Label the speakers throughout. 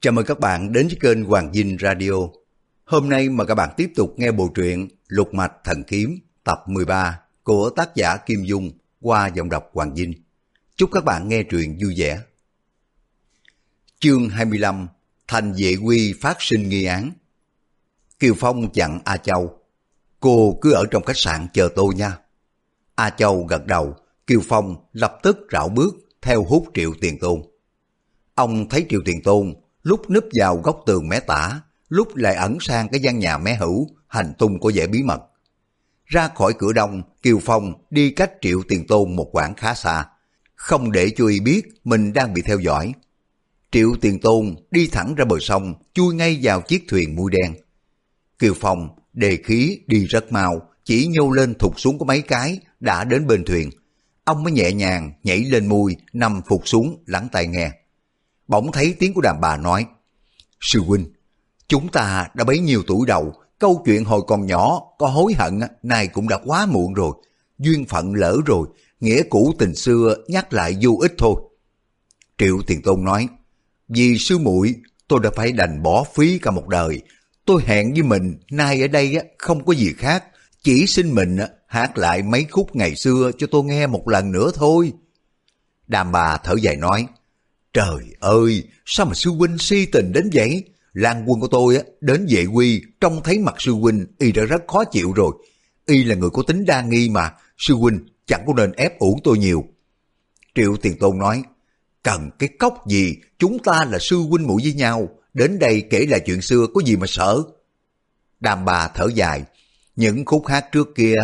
Speaker 1: Chào mừng các bạn đến với kênh Hoàng Dinh Radio. Hôm nay mà các bạn tiếp tục nghe bộ truyện Lục Mạch Thần Kiếm tập 13 của tác giả Kim Dung qua giọng đọc Hoàng Dinh. Chúc các bạn nghe truyện vui vẻ. Chương 25 Thành vệ quy phát sinh nghi án Kiều Phong chặn A Châu. Cô cứ ở trong khách sạn chờ tôi nha. A Châu gật đầu, Kiều Phong lập tức rảo bước theo hút triệu tiền tôn. Ông thấy triệu tiền tôn lúc núp vào góc tường mé tả, lúc lại ẩn sang cái gian nhà mé hữu, hành tung có vẻ bí mật. Ra khỏi cửa đông, Kiều Phong đi cách triệu tiền tôn một quãng khá xa, không để cho y biết mình đang bị theo dõi. Triệu tiền tôn đi thẳng ra bờ sông, chui ngay vào chiếc thuyền mui đen. Kiều Phong đề khí đi rất mau, chỉ nhô lên thụt xuống có mấy cái, đã đến bên thuyền. Ông mới nhẹ nhàng nhảy lên mui, nằm phục xuống lắng tai nghe. Bỗng thấy tiếng của đàn bà nói, Sư huynh, chúng ta đã bấy nhiêu tuổi đầu, câu chuyện hồi còn nhỏ, có hối hận, nay cũng đã quá muộn rồi. Duyên phận lỡ rồi, nghĩa cũ tình xưa nhắc lại vô ích thôi. Triệu Tiền Tôn nói, vì sư muội tôi đã phải đành bỏ phí cả một đời. Tôi hẹn với mình, nay ở đây không có gì khác, chỉ xin mình hát lại mấy khúc ngày xưa cho tôi nghe một lần nữa thôi. Đàm bà thở dài nói, Trời ơi, sao mà sư huynh si tình đến vậy? Lan quân của tôi á, đến vệ quy, trông thấy mặt sư huynh, y đã rất khó chịu rồi. Y là người có tính đa nghi mà, sư huynh chẳng có nên ép uổng tôi nhiều. Triệu Tiền Tôn nói, cần cái cốc gì, chúng ta là sư huynh muội với nhau, đến đây kể lại chuyện xưa có gì mà sợ. Đàm bà thở dài, những khúc hát trước kia,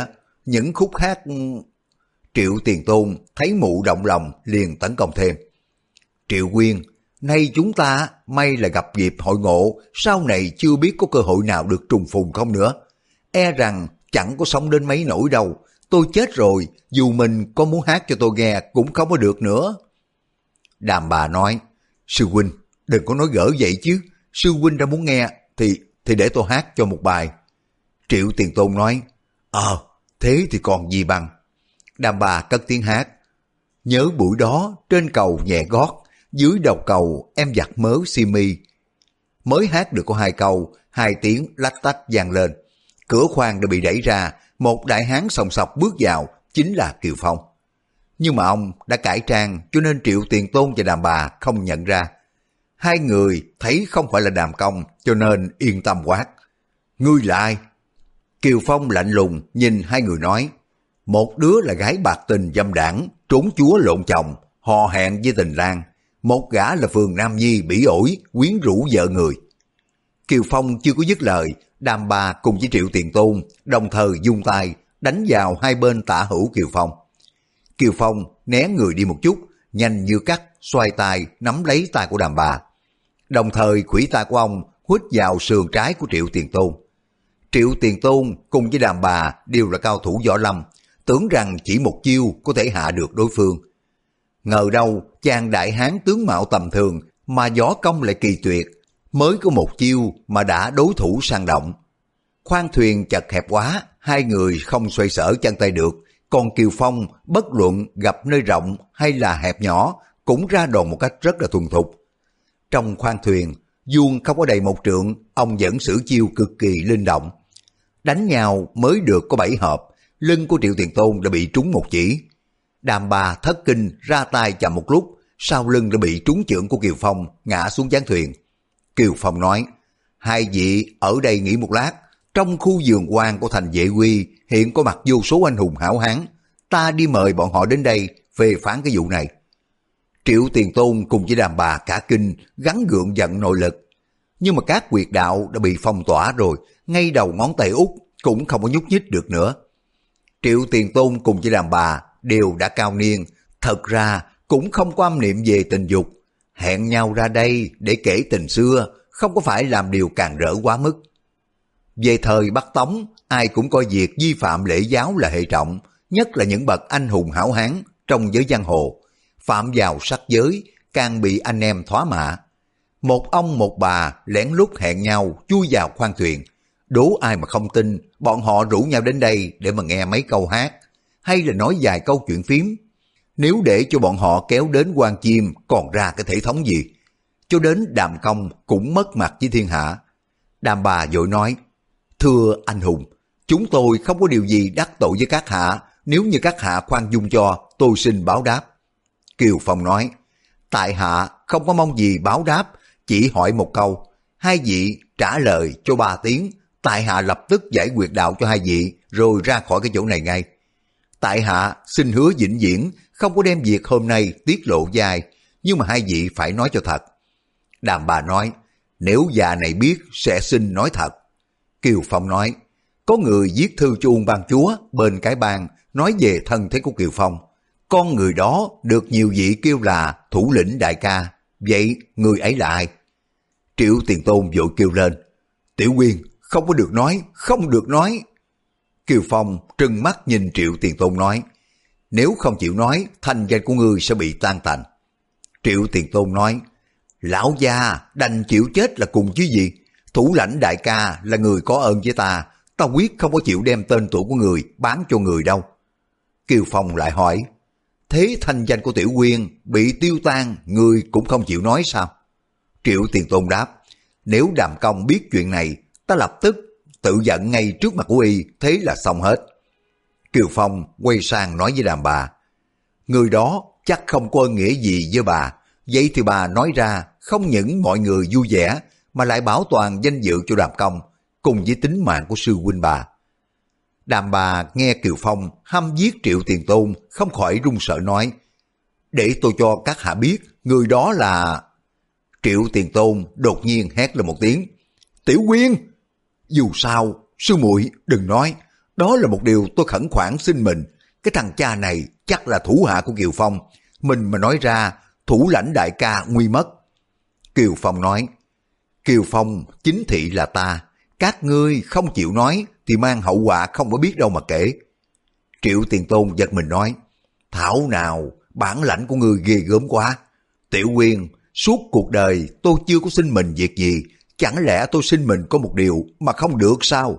Speaker 1: những khúc hát... Triệu Tiền Tôn thấy mụ động lòng liền tấn công thêm. Triệu Quyên, nay chúng ta may là gặp dịp hội ngộ, sau này chưa biết có cơ hội nào được trùng phùng không nữa. E rằng chẳng có sống đến mấy nỗi đâu, tôi chết rồi, dù mình có muốn hát cho tôi nghe cũng không có được nữa. Đàm bà nói, sư huynh, đừng có nói gỡ vậy chứ, sư huynh đã muốn nghe thì thì để tôi hát cho một bài. Triệu Tiền Tôn nói, ờ, thế thì còn gì bằng. Đàm bà cất tiếng hát, nhớ buổi đó trên cầu nhẹ gót, dưới đầu cầu em giặt mớ si mi. Mới hát được có hai câu, hai tiếng lách tách vang lên. Cửa khoang đã bị đẩy ra, một đại hán sòng sọc bước vào, chính là Kiều Phong. Nhưng mà ông đã cải trang cho nên Triệu Tiền Tôn và đàm bà không nhận ra. Hai người thấy không phải là đàm công cho nên yên tâm quát. Ngươi là ai? Kiều Phong lạnh lùng nhìn hai người nói. Một đứa là gái bạc tình dâm đảng, trốn chúa lộn chồng, hò hẹn với tình lang một gã là phường Nam Nhi bỉ ổi, quyến rũ vợ người. Kiều Phong chưa có dứt lời, đàm bà cùng với Triệu Tiền Tôn đồng thời dung tay đánh vào hai bên tả hữu Kiều Phong. Kiều Phong né người đi một chút, nhanh như cắt, xoay tay nắm lấy tay của đàm bà. Đồng thời quỷ tay của ông hút vào sườn trái của Triệu Tiền Tôn. Triệu Tiền Tôn cùng với đàm bà đều là cao thủ võ lâm, tưởng rằng chỉ một chiêu có thể hạ được đối phương. Ngờ đâu chàng đại hán tướng mạo tầm thường mà võ công lại kỳ tuyệt, mới có một chiêu mà đã đối thủ sang động. Khoan thuyền chật hẹp quá, hai người không xoay sở chân tay được, còn Kiều Phong bất luận gặp nơi rộng hay là hẹp nhỏ cũng ra đòn một cách rất là thuần thục. Trong khoan thuyền, vuông không có đầy một trượng, ông vẫn sử chiêu cực kỳ linh động. Đánh nhau mới được có bảy hợp, lưng của Triệu Tiền Tôn đã bị trúng một chỉ, Đàm bà thất kinh ra tay chậm một lúc, sau lưng đã bị trúng chưởng của Kiều Phong ngã xuống gián thuyền. Kiều Phong nói, hai vị ở đây nghỉ một lát, trong khu vườn quan của thành vệ quy hiện có mặt vô số anh hùng hảo hán, ta đi mời bọn họ đến đây phê phán cái vụ này. Triệu Tiền Tôn cùng với đàm bà cả kinh gắn gượng giận nội lực. Nhưng mà các quyệt đạo đã bị phong tỏa rồi, ngay đầu ngón tay út cũng không có nhúc nhích được nữa. Triệu Tiền Tôn cùng với đàm bà đều đã cao niên, thật ra cũng không có âm niệm về tình dục. Hẹn nhau ra đây để kể tình xưa, không có phải làm điều càng rỡ quá mức. Về thời Bắc Tống, ai cũng coi việc vi phạm lễ giáo là hệ trọng, nhất là những bậc anh hùng hảo hán trong giới giang hồ. Phạm vào sắc giới, càng bị anh em thóa mạ. Một ông một bà lén lút hẹn nhau chui vào khoang thuyền. Đố ai mà không tin, bọn họ rủ nhau đến đây để mà nghe mấy câu hát, hay là nói vài câu chuyện phím. Nếu để cho bọn họ kéo đến quan chim còn ra cái thể thống gì? cho đến đàm công cũng mất mặt với thiên hạ. Đàm bà vội nói, Thưa anh hùng, chúng tôi không có điều gì đắc tội với các hạ, nếu như các hạ khoan dung cho, tôi xin báo đáp. Kiều Phong nói, tại hạ không có mong gì báo đáp, chỉ hỏi một câu, hai vị trả lời cho ba tiếng, tại hạ lập tức giải quyết đạo cho hai vị, rồi ra khỏi cái chỗ này ngay. Tại hạ xin hứa vĩnh viễn, không có đem việc hôm nay tiết lộ dài, nhưng mà hai vị phải nói cho thật. Đàm bà nói, nếu già này biết sẽ xin nói thật. Kiều Phong nói, có người viết thư cho Uông Ban Chúa bên cái bang nói về thân thế của Kiều Phong. Con người đó được nhiều vị kêu là thủ lĩnh đại ca. Vậy người ấy là ai? Triệu Tiền Tôn vội kêu lên. Tiểu Quyên, không có được nói, không được nói. Kiều Phong trừng mắt nhìn Triệu Tiền Tôn nói. Nếu không chịu nói, thanh danh của ngươi sẽ bị tan tành. Triệu Tiền Tôn nói. Lão gia đành chịu chết là cùng chứ gì? Thủ lãnh đại ca là người có ơn với ta, ta quyết không có chịu đem tên tuổi của người bán cho người đâu. Kiều Phong lại hỏi, thế thanh danh của Tiểu Quyên bị tiêu tan, người cũng không chịu nói sao? Triệu Tiền Tôn đáp, nếu Đàm Công biết chuyện này, ta lập tức tự giận ngay trước mặt của y, thế là xong hết. Kiều Phong quay sang nói với đàm bà, người đó chắc không có nghĩa gì với bà, vậy thì bà nói ra không những mọi người vui vẻ mà lại bảo toàn danh dự cho đàm công cùng với tính mạng của sư huynh bà. Đàm bà nghe Kiều Phong hăm giết triệu tiền tôn không khỏi run sợ nói để tôi cho các hạ biết người đó là... Triệu tiền tôn đột nhiên hét lên một tiếng Tiểu Quyên! Dù sao, sư muội đừng nói, đó là một điều tôi khẩn khoản xin mình. Cái thằng cha này chắc là thủ hạ của Kiều Phong. Mình mà nói ra, thủ lãnh đại ca nguy mất. Kiều Phong nói, Kiều Phong chính thị là ta, các ngươi không chịu nói thì mang hậu quả không có biết đâu mà kể. Triệu Tiền Tôn giật mình nói, Thảo nào, bản lãnh của ngươi ghê gớm quá. Tiểu Quyên, suốt cuộc đời tôi chưa có xin mình việc gì, chẳng lẽ tôi xin mình có một điều mà không được sao?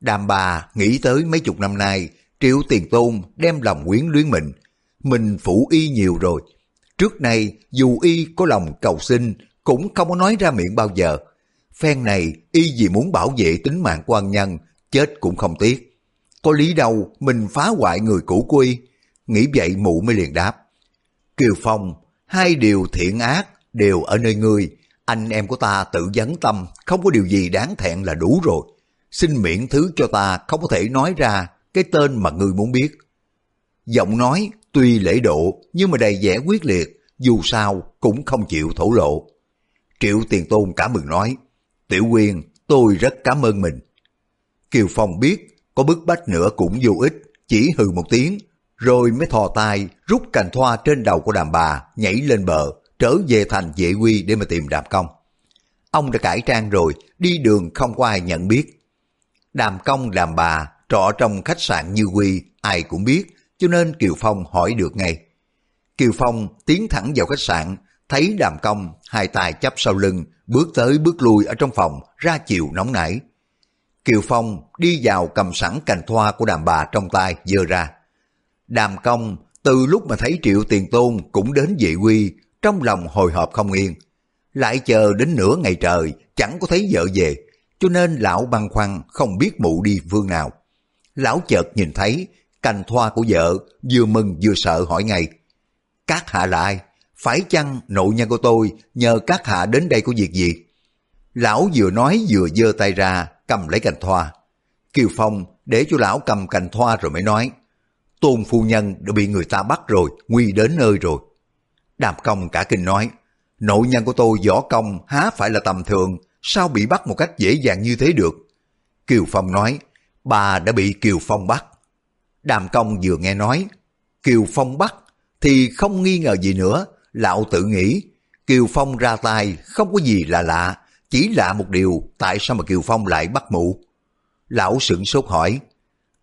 Speaker 1: Đàm bà nghĩ tới mấy chục năm nay, Triệu Tiền Tôn đem lòng quyến luyến mình. Mình phụ y nhiều rồi. Trước nay, dù y có lòng cầu xin, cũng không có nói ra miệng bao giờ. Phen này, y vì muốn bảo vệ tính mạng quan nhân, chết cũng không tiếc. Có lý đâu mình phá hoại người cũ của y. Nghĩ vậy mụ mới liền đáp. Kiều Phong, hai điều thiện ác đều ở nơi ngươi. Anh em của ta tự vấn tâm, không có điều gì đáng thẹn là đủ rồi xin miễn thứ cho ta không có thể nói ra cái tên mà ngươi muốn biết. Giọng nói tuy lễ độ nhưng mà đầy vẻ quyết liệt, dù sao cũng không chịu thổ lộ. Triệu Tiền Tôn cảm mừng nói, Tiểu Quyên, tôi rất cảm ơn mình. Kiều Phong biết có bức bách nữa cũng vô ích, chỉ hừ một tiếng, rồi mới thò tay rút cành thoa trên đầu của đàn bà, nhảy lên bờ, trở về thành vệ quy để mà tìm đàm công. Ông đã cải trang rồi, đi đường không có ai nhận biết. Đàm công đàm bà trọ trong khách sạn Như Quy ai cũng biết cho nên Kiều Phong hỏi được ngay. Kiều Phong tiến thẳng vào khách sạn thấy đàm công hai tay chắp sau lưng bước tới bước lui ở trong phòng ra chiều nóng nảy. Kiều Phong đi vào cầm sẵn cành thoa của đàm bà trong tay dơ ra. Đàm công từ lúc mà thấy triệu tiền tôn cũng đến dị quy trong lòng hồi hộp không yên. Lại chờ đến nửa ngày trời chẳng có thấy vợ về cho nên lão băn khoăn không biết mụ đi phương nào. Lão chợt nhìn thấy cành thoa của vợ, vừa mừng vừa sợ hỏi ngay. Các hạ là ai? Phải chăng nội nhân của tôi nhờ các hạ đến đây có việc gì? Lão vừa nói vừa giơ tay ra, cầm lấy cành thoa. Kiều Phong để cho lão cầm cành thoa rồi mới nói. Tôn phu nhân đã bị người ta bắt rồi, nguy đến nơi rồi. Đàm công cả kinh nói, nội nhân của tôi võ công há phải là tầm thường, sao bị bắt một cách dễ dàng như thế được? Kiều Phong nói, bà đã bị Kiều Phong bắt. Đàm công vừa nghe nói, Kiều Phong bắt, thì không nghi ngờ gì nữa, lão tự nghĩ, Kiều Phong ra tay không có gì là lạ, chỉ lạ một điều tại sao mà Kiều Phong lại bắt mụ. Lão sửng sốt hỏi,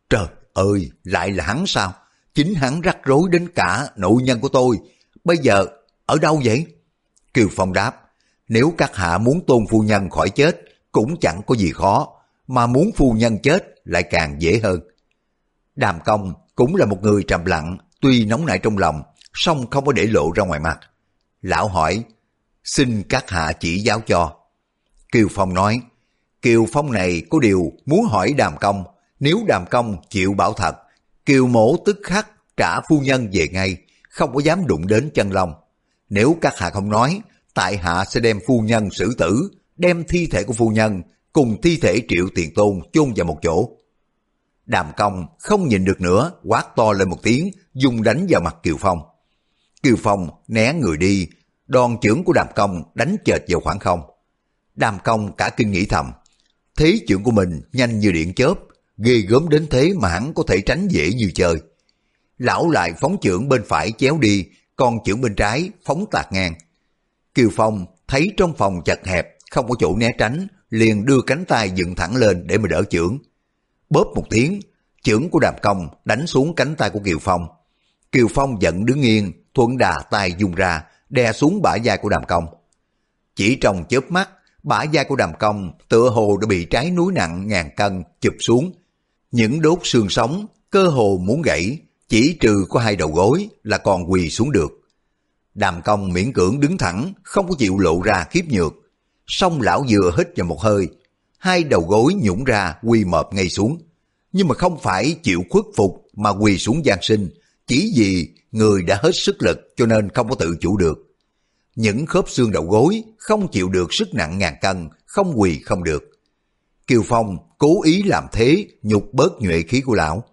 Speaker 1: trời ơi, lại là hắn sao? Chính hắn rắc rối đến cả nội nhân của tôi, bây giờ ở đâu vậy? Kiều Phong đáp, nếu các hạ muốn tôn phu nhân khỏi chết, cũng chẳng có gì khó, mà muốn phu nhân chết lại càng dễ hơn. Đàm công cũng là một người trầm lặng, tuy nóng nảy trong lòng, song không có để lộ ra ngoài mặt. Lão hỏi, xin các hạ chỉ giáo cho. Kiều Phong nói, Kiều Phong này có điều muốn hỏi đàm công, nếu đàm công chịu bảo thật, Kiều mổ tức khắc trả phu nhân về ngay, không có dám đụng đến chân long. Nếu các hạ không nói, tại hạ sẽ đem phu nhân xử tử, đem thi thể của phu nhân cùng thi thể triệu tiền tôn chôn vào một chỗ. Đàm công không nhìn được nữa, quát to lên một tiếng, dùng đánh vào mặt Kiều Phong. Kiều Phong né người đi, đòn trưởng của đàm công đánh chệch vào khoảng không. Đàm công cả kinh nghĩ thầm, thế trưởng của mình nhanh như điện chớp, ghê gớm đến thế mà hắn có thể tránh dễ như chơi. Lão lại phóng trưởng bên phải chéo đi, còn trưởng bên trái phóng tạc ngang. Kiều Phong thấy trong phòng chật hẹp, không có chỗ né tránh, liền đưa cánh tay dựng thẳng lên để mà đỡ trưởng. Bóp một tiếng, trưởng của đàm công đánh xuống cánh tay của Kiều Phong. Kiều Phong giận đứng nghiêng, thuận đà tay dùng ra, đè xuống bả vai của đàm công. Chỉ trong chớp mắt, bả vai của đàm công tựa hồ đã bị trái núi nặng ngàn cân chụp xuống. Những đốt xương sống, cơ hồ muốn gãy, chỉ trừ có hai đầu gối là còn quỳ xuống được. Đàm công miễn cưỡng đứng thẳng, không có chịu lộ ra khiếp nhược. Xong lão vừa hít vào một hơi, hai đầu gối nhũng ra quỳ mập ngay xuống. Nhưng mà không phải chịu khuất phục mà quỳ xuống gian sinh, chỉ vì người đã hết sức lực cho nên không có tự chủ được. Những khớp xương đầu gối không chịu được sức nặng ngàn cân, không quỳ không được. Kiều Phong cố ý làm thế nhục bớt nhuệ khí của lão.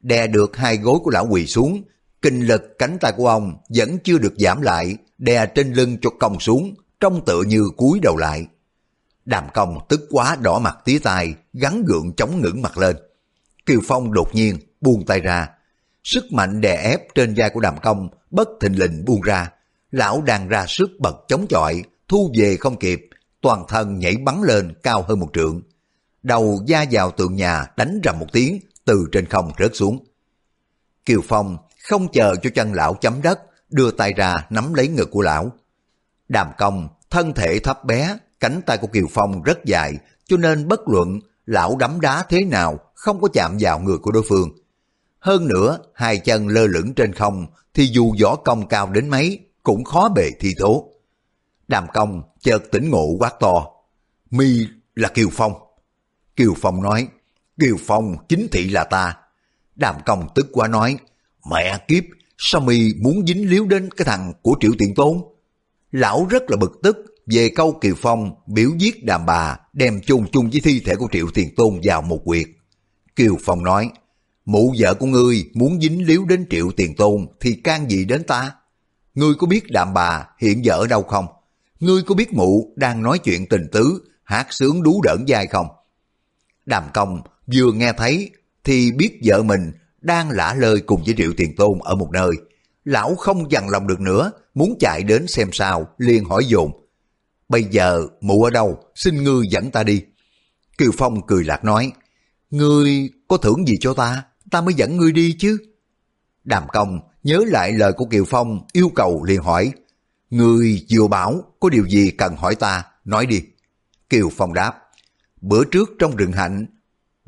Speaker 1: Đè được hai gối của lão quỳ xuống, kinh lực cánh tay của ông vẫn chưa được giảm lại, đè trên lưng cho còng xuống, trông tựa như cúi đầu lại. Đàm công tức quá đỏ mặt tía tai, gắn gượng chống ngưỡng mặt lên. Kiều Phong đột nhiên buông tay ra, sức mạnh đè ép trên vai của đàm công bất thình lình buông ra. Lão đang ra sức bật chống chọi, thu về không kịp, toàn thân nhảy bắn lên cao hơn một trượng. Đầu da vào tường nhà đánh rầm một tiếng, từ trên không rớt xuống. Kiều Phong không chờ cho chân lão chấm đất, đưa tay ra nắm lấy ngực của lão. Đàm công, thân thể thấp bé, cánh tay của Kiều Phong rất dài, cho nên bất luận lão đấm đá thế nào không có chạm vào người của đối phương. Hơn nữa, hai chân lơ lửng trên không thì dù võ công cao đến mấy cũng khó bề thi thố. Đàm công chợt tỉnh ngộ quát to. Mi là Kiều Phong. Kiều Phong nói, Kiều Phong chính thị là ta. Đàm công tức quá nói, mẹ kiếp, sao mi muốn dính líu đến cái thằng của Triệu Tiện Tốn? Lão rất là bực tức về câu Kiều Phong biểu giết đàm bà đem chung chung với thi thể của Triệu Tiền Tôn vào một quyệt. Kiều Phong nói, mụ vợ của ngươi muốn dính líu đến Triệu Tiền Tôn thì can gì đến ta? Ngươi có biết đàm bà hiện giờ ở đâu không? Ngươi có biết mụ đang nói chuyện tình tứ, hát sướng đú đỡn dai không? Đàm công vừa nghe thấy thì biết vợ mình đang lả lơi cùng với Triệu Tiền Tôn ở một nơi. Lão không dằn lòng được nữa, muốn chạy đến xem sao, liền hỏi dồn. Bây giờ mụ ở đâu, xin ngươi dẫn ta đi. Kiều Phong cười lạc nói, ngươi có thưởng gì cho ta, ta mới dẫn ngươi đi chứ. Đàm công nhớ lại lời của Kiều Phong yêu cầu liền hỏi, ngươi vừa bảo có điều gì cần hỏi ta, nói đi. Kiều Phong đáp, bữa trước trong rừng hạnh,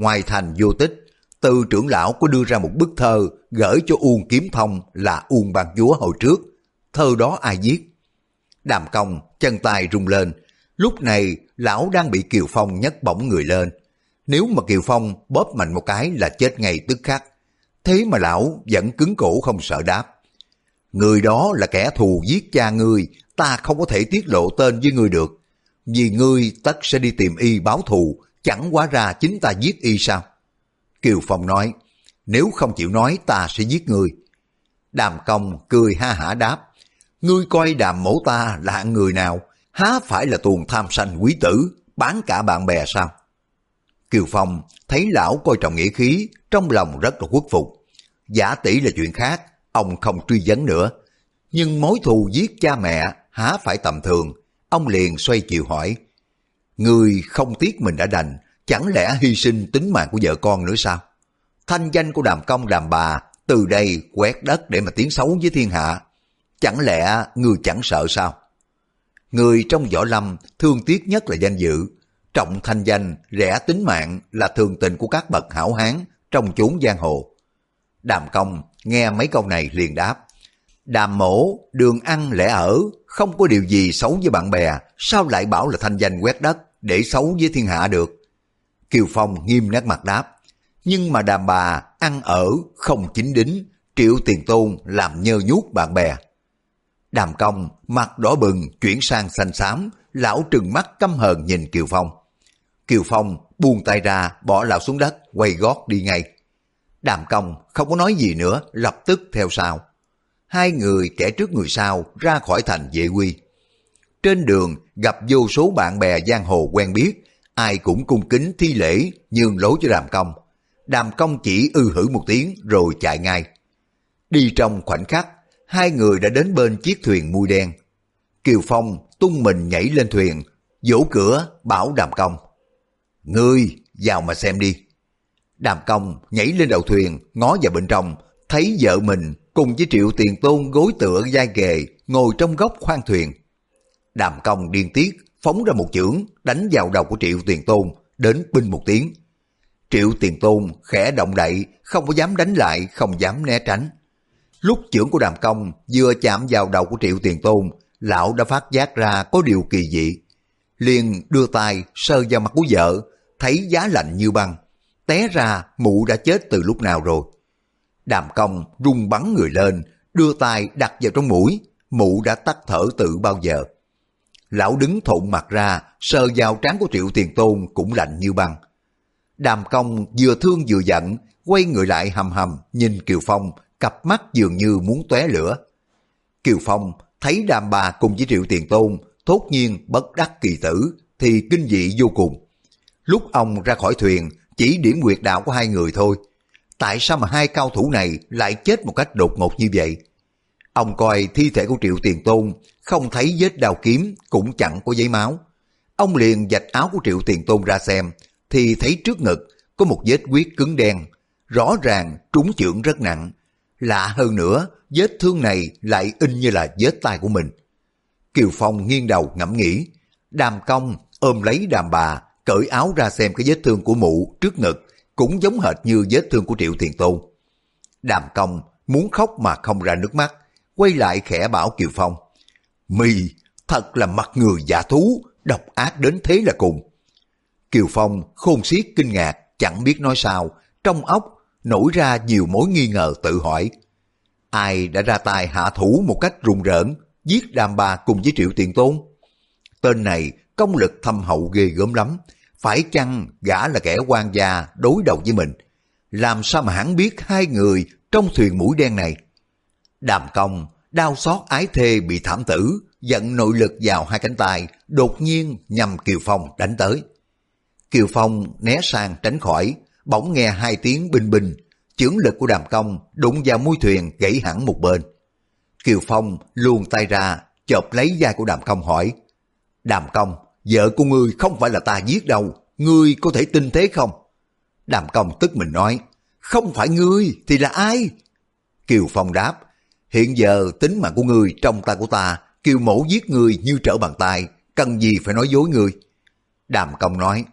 Speaker 1: ngoài thành vô tích, từ trưởng lão có đưa ra một bức thơ gửi cho Uông Kiếm Thông là Uông Ban Chúa hồi trước. Thơ đó ai viết? Đàm công, chân tay rung lên. Lúc này, lão đang bị Kiều Phong nhấc bổng người lên. Nếu mà Kiều Phong bóp mạnh một cái là chết ngay tức khắc. Thế mà lão vẫn cứng cổ không sợ đáp. Người đó là kẻ thù giết cha ngươi, ta không có thể tiết lộ tên với ngươi được. Vì ngươi tất sẽ đi tìm y báo thù, chẳng quá ra chính ta giết y sao? Kiều Phong nói, nếu không chịu nói ta sẽ giết người. Đàm công cười ha hả đáp, ngươi coi đàm mẫu ta là người nào, há phải là tuồng tham sanh quý tử, bán cả bạn bè sao? Kiều Phong thấy lão coi trọng nghĩa khí, trong lòng rất là khuất phục. Giả tỷ là chuyện khác, ông không truy vấn nữa. Nhưng mối thù giết cha mẹ há phải tầm thường, ông liền xoay chiều hỏi. Người không tiếc mình đã đành, chẳng lẽ hy sinh tính mạng của vợ con nữa sao? Thanh danh của đàm công đàm bà từ đây quét đất để mà tiếng xấu với thiên hạ. Chẳng lẽ người chẳng sợ sao? Người trong võ lâm thương tiếc nhất là danh dự, trọng thanh danh, rẻ tính mạng là thường tình của các bậc hảo hán trong chốn giang hồ. Đàm công nghe mấy câu này liền đáp. Đàm mổ, đường ăn lẽ ở, không có điều gì xấu với bạn bè, sao lại bảo là thanh danh quét đất để xấu với thiên hạ được? Kiều Phong nghiêm nét mặt đáp, nhưng mà đàm bà ăn ở không chính đính, triệu tiền tôn làm nhơ nhút bạn bè. Đàm công mặt đỏ bừng chuyển sang xanh xám, lão trừng mắt căm hờn nhìn Kiều Phong. Kiều Phong buông tay ra bỏ lão xuống đất quay gót đi ngay. Đàm công không có nói gì nữa lập tức theo sau. Hai người kẻ trước người sau ra khỏi thành dễ quy. Trên đường gặp vô số bạn bè giang hồ quen biết, ai cũng cung kính thi lễ nhường lối cho đàm công. Đàm công chỉ ư hử một tiếng rồi chạy ngay. Đi trong khoảnh khắc, hai người đã đến bên chiếc thuyền mui đen. Kiều Phong tung mình nhảy lên thuyền, vỗ cửa bảo đàm công. Ngươi, vào mà xem đi. Đàm công nhảy lên đầu thuyền, ngó vào bên trong, thấy vợ mình cùng với triệu tiền tôn gối tựa dai ghề, ngồi trong góc khoang thuyền. Đàm công điên tiết, phóng ra một chưởng, đánh vào đầu của triệu tiền tôn, đến binh một tiếng. Triệu tiền tôn khẽ động đậy, không có dám đánh lại, không dám né tránh. Lúc chưởng của đàm công vừa chạm vào đầu của triệu tiền tôn, lão đã phát giác ra có điều kỳ dị. Liền đưa tay sơ vào mặt của vợ, thấy giá lạnh như băng. Té ra mụ đã chết từ lúc nào rồi. Đàm công rung bắn người lên, đưa tay đặt vào trong mũi, mụ đã tắt thở từ bao giờ. Lão đứng thộn mặt ra, sờ vào trán của triệu tiền tôn cũng lạnh như băng. Đàm công vừa thương vừa giận, quay người lại hầm hầm nhìn Kiều Phong, cặp mắt dường như muốn tóe lửa. Kiều Phong thấy đàm bà cùng với triệu tiền tôn, thốt nhiên bất đắc kỳ tử, thì kinh dị vô cùng. Lúc ông ra khỏi thuyền, chỉ điểm nguyệt đạo của hai người thôi. Tại sao mà hai cao thủ này lại chết một cách đột ngột như vậy? Ông coi thi thể của Triệu Tiền Tôn, không thấy vết đào kiếm, cũng chẳng có giấy máu. Ông liền dạch áo của Triệu Tiền Tôn ra xem, thì thấy trước ngực có một vết huyết cứng đen, rõ ràng trúng chưởng rất nặng. Lạ hơn nữa, vết thương này lại in như là vết tay của mình. Kiều Phong nghiêng đầu ngẫm nghĩ, đàm công ôm lấy đàm bà, cởi áo ra xem cái vết thương của mụ trước ngực, cũng giống hệt như vết thương của Triệu Tiền Tôn. Đàm công muốn khóc mà không ra nước mắt, quay lại khẽ bảo Kiều Phong. Mì, thật là mặt người giả thú, độc ác đến thế là cùng. Kiều Phong khôn xiết kinh ngạc, chẳng biết nói sao, trong óc nổi ra nhiều mối nghi ngờ tự hỏi. Ai đã ra tay hạ thủ một cách rùng rợn, giết đàm bà cùng với Triệu Tiền Tôn? Tên này công lực thâm hậu ghê gớm lắm, phải chăng gã là kẻ quan gia đối đầu với mình? Làm sao mà hắn biết hai người trong thuyền mũi đen này? Đàm công, đau xót ái thê bị thảm tử, giận nội lực vào hai cánh tay, đột nhiên nhằm Kiều Phong đánh tới. Kiều Phong né sang tránh khỏi, bỗng nghe hai tiếng bình bình, chưởng lực của đàm công đụng vào mũi thuyền gãy hẳn một bên. Kiều Phong luồn tay ra, chộp lấy vai của đàm công hỏi, Đàm công, vợ của ngươi không phải là ta giết đâu, ngươi có thể tin thế không? Đàm công tức mình nói, không phải ngươi thì là ai? Kiều Phong đáp, hiện giờ tính mạng của ngươi trong tay của ta, Kiều mẫu giết ngươi như trở bàn tay, cần gì phải nói dối ngươi? Đàm công nói,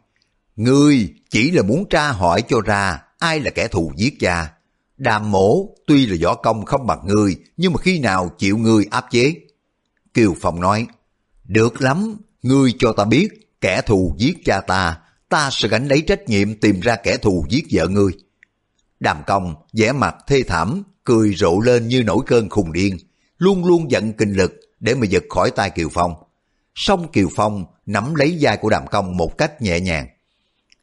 Speaker 1: ngươi chỉ là muốn tra hỏi cho ra ai là kẻ thù giết cha. Đàm mổ tuy là võ công không bằng ngươi, nhưng mà khi nào chịu ngươi áp chế? Kiều Phong nói, được lắm, ngươi cho ta biết, kẻ thù giết cha ta, ta sẽ gánh lấy trách nhiệm tìm ra kẻ thù giết vợ ngươi. Đàm công, vẻ mặt thê thảm, cười rộ lên như nổi cơn khùng điên, luôn luôn giận kinh lực để mà giật khỏi tay Kiều Phong. Xong Kiều Phong nắm lấy vai của đàm công một cách nhẹ nhàng.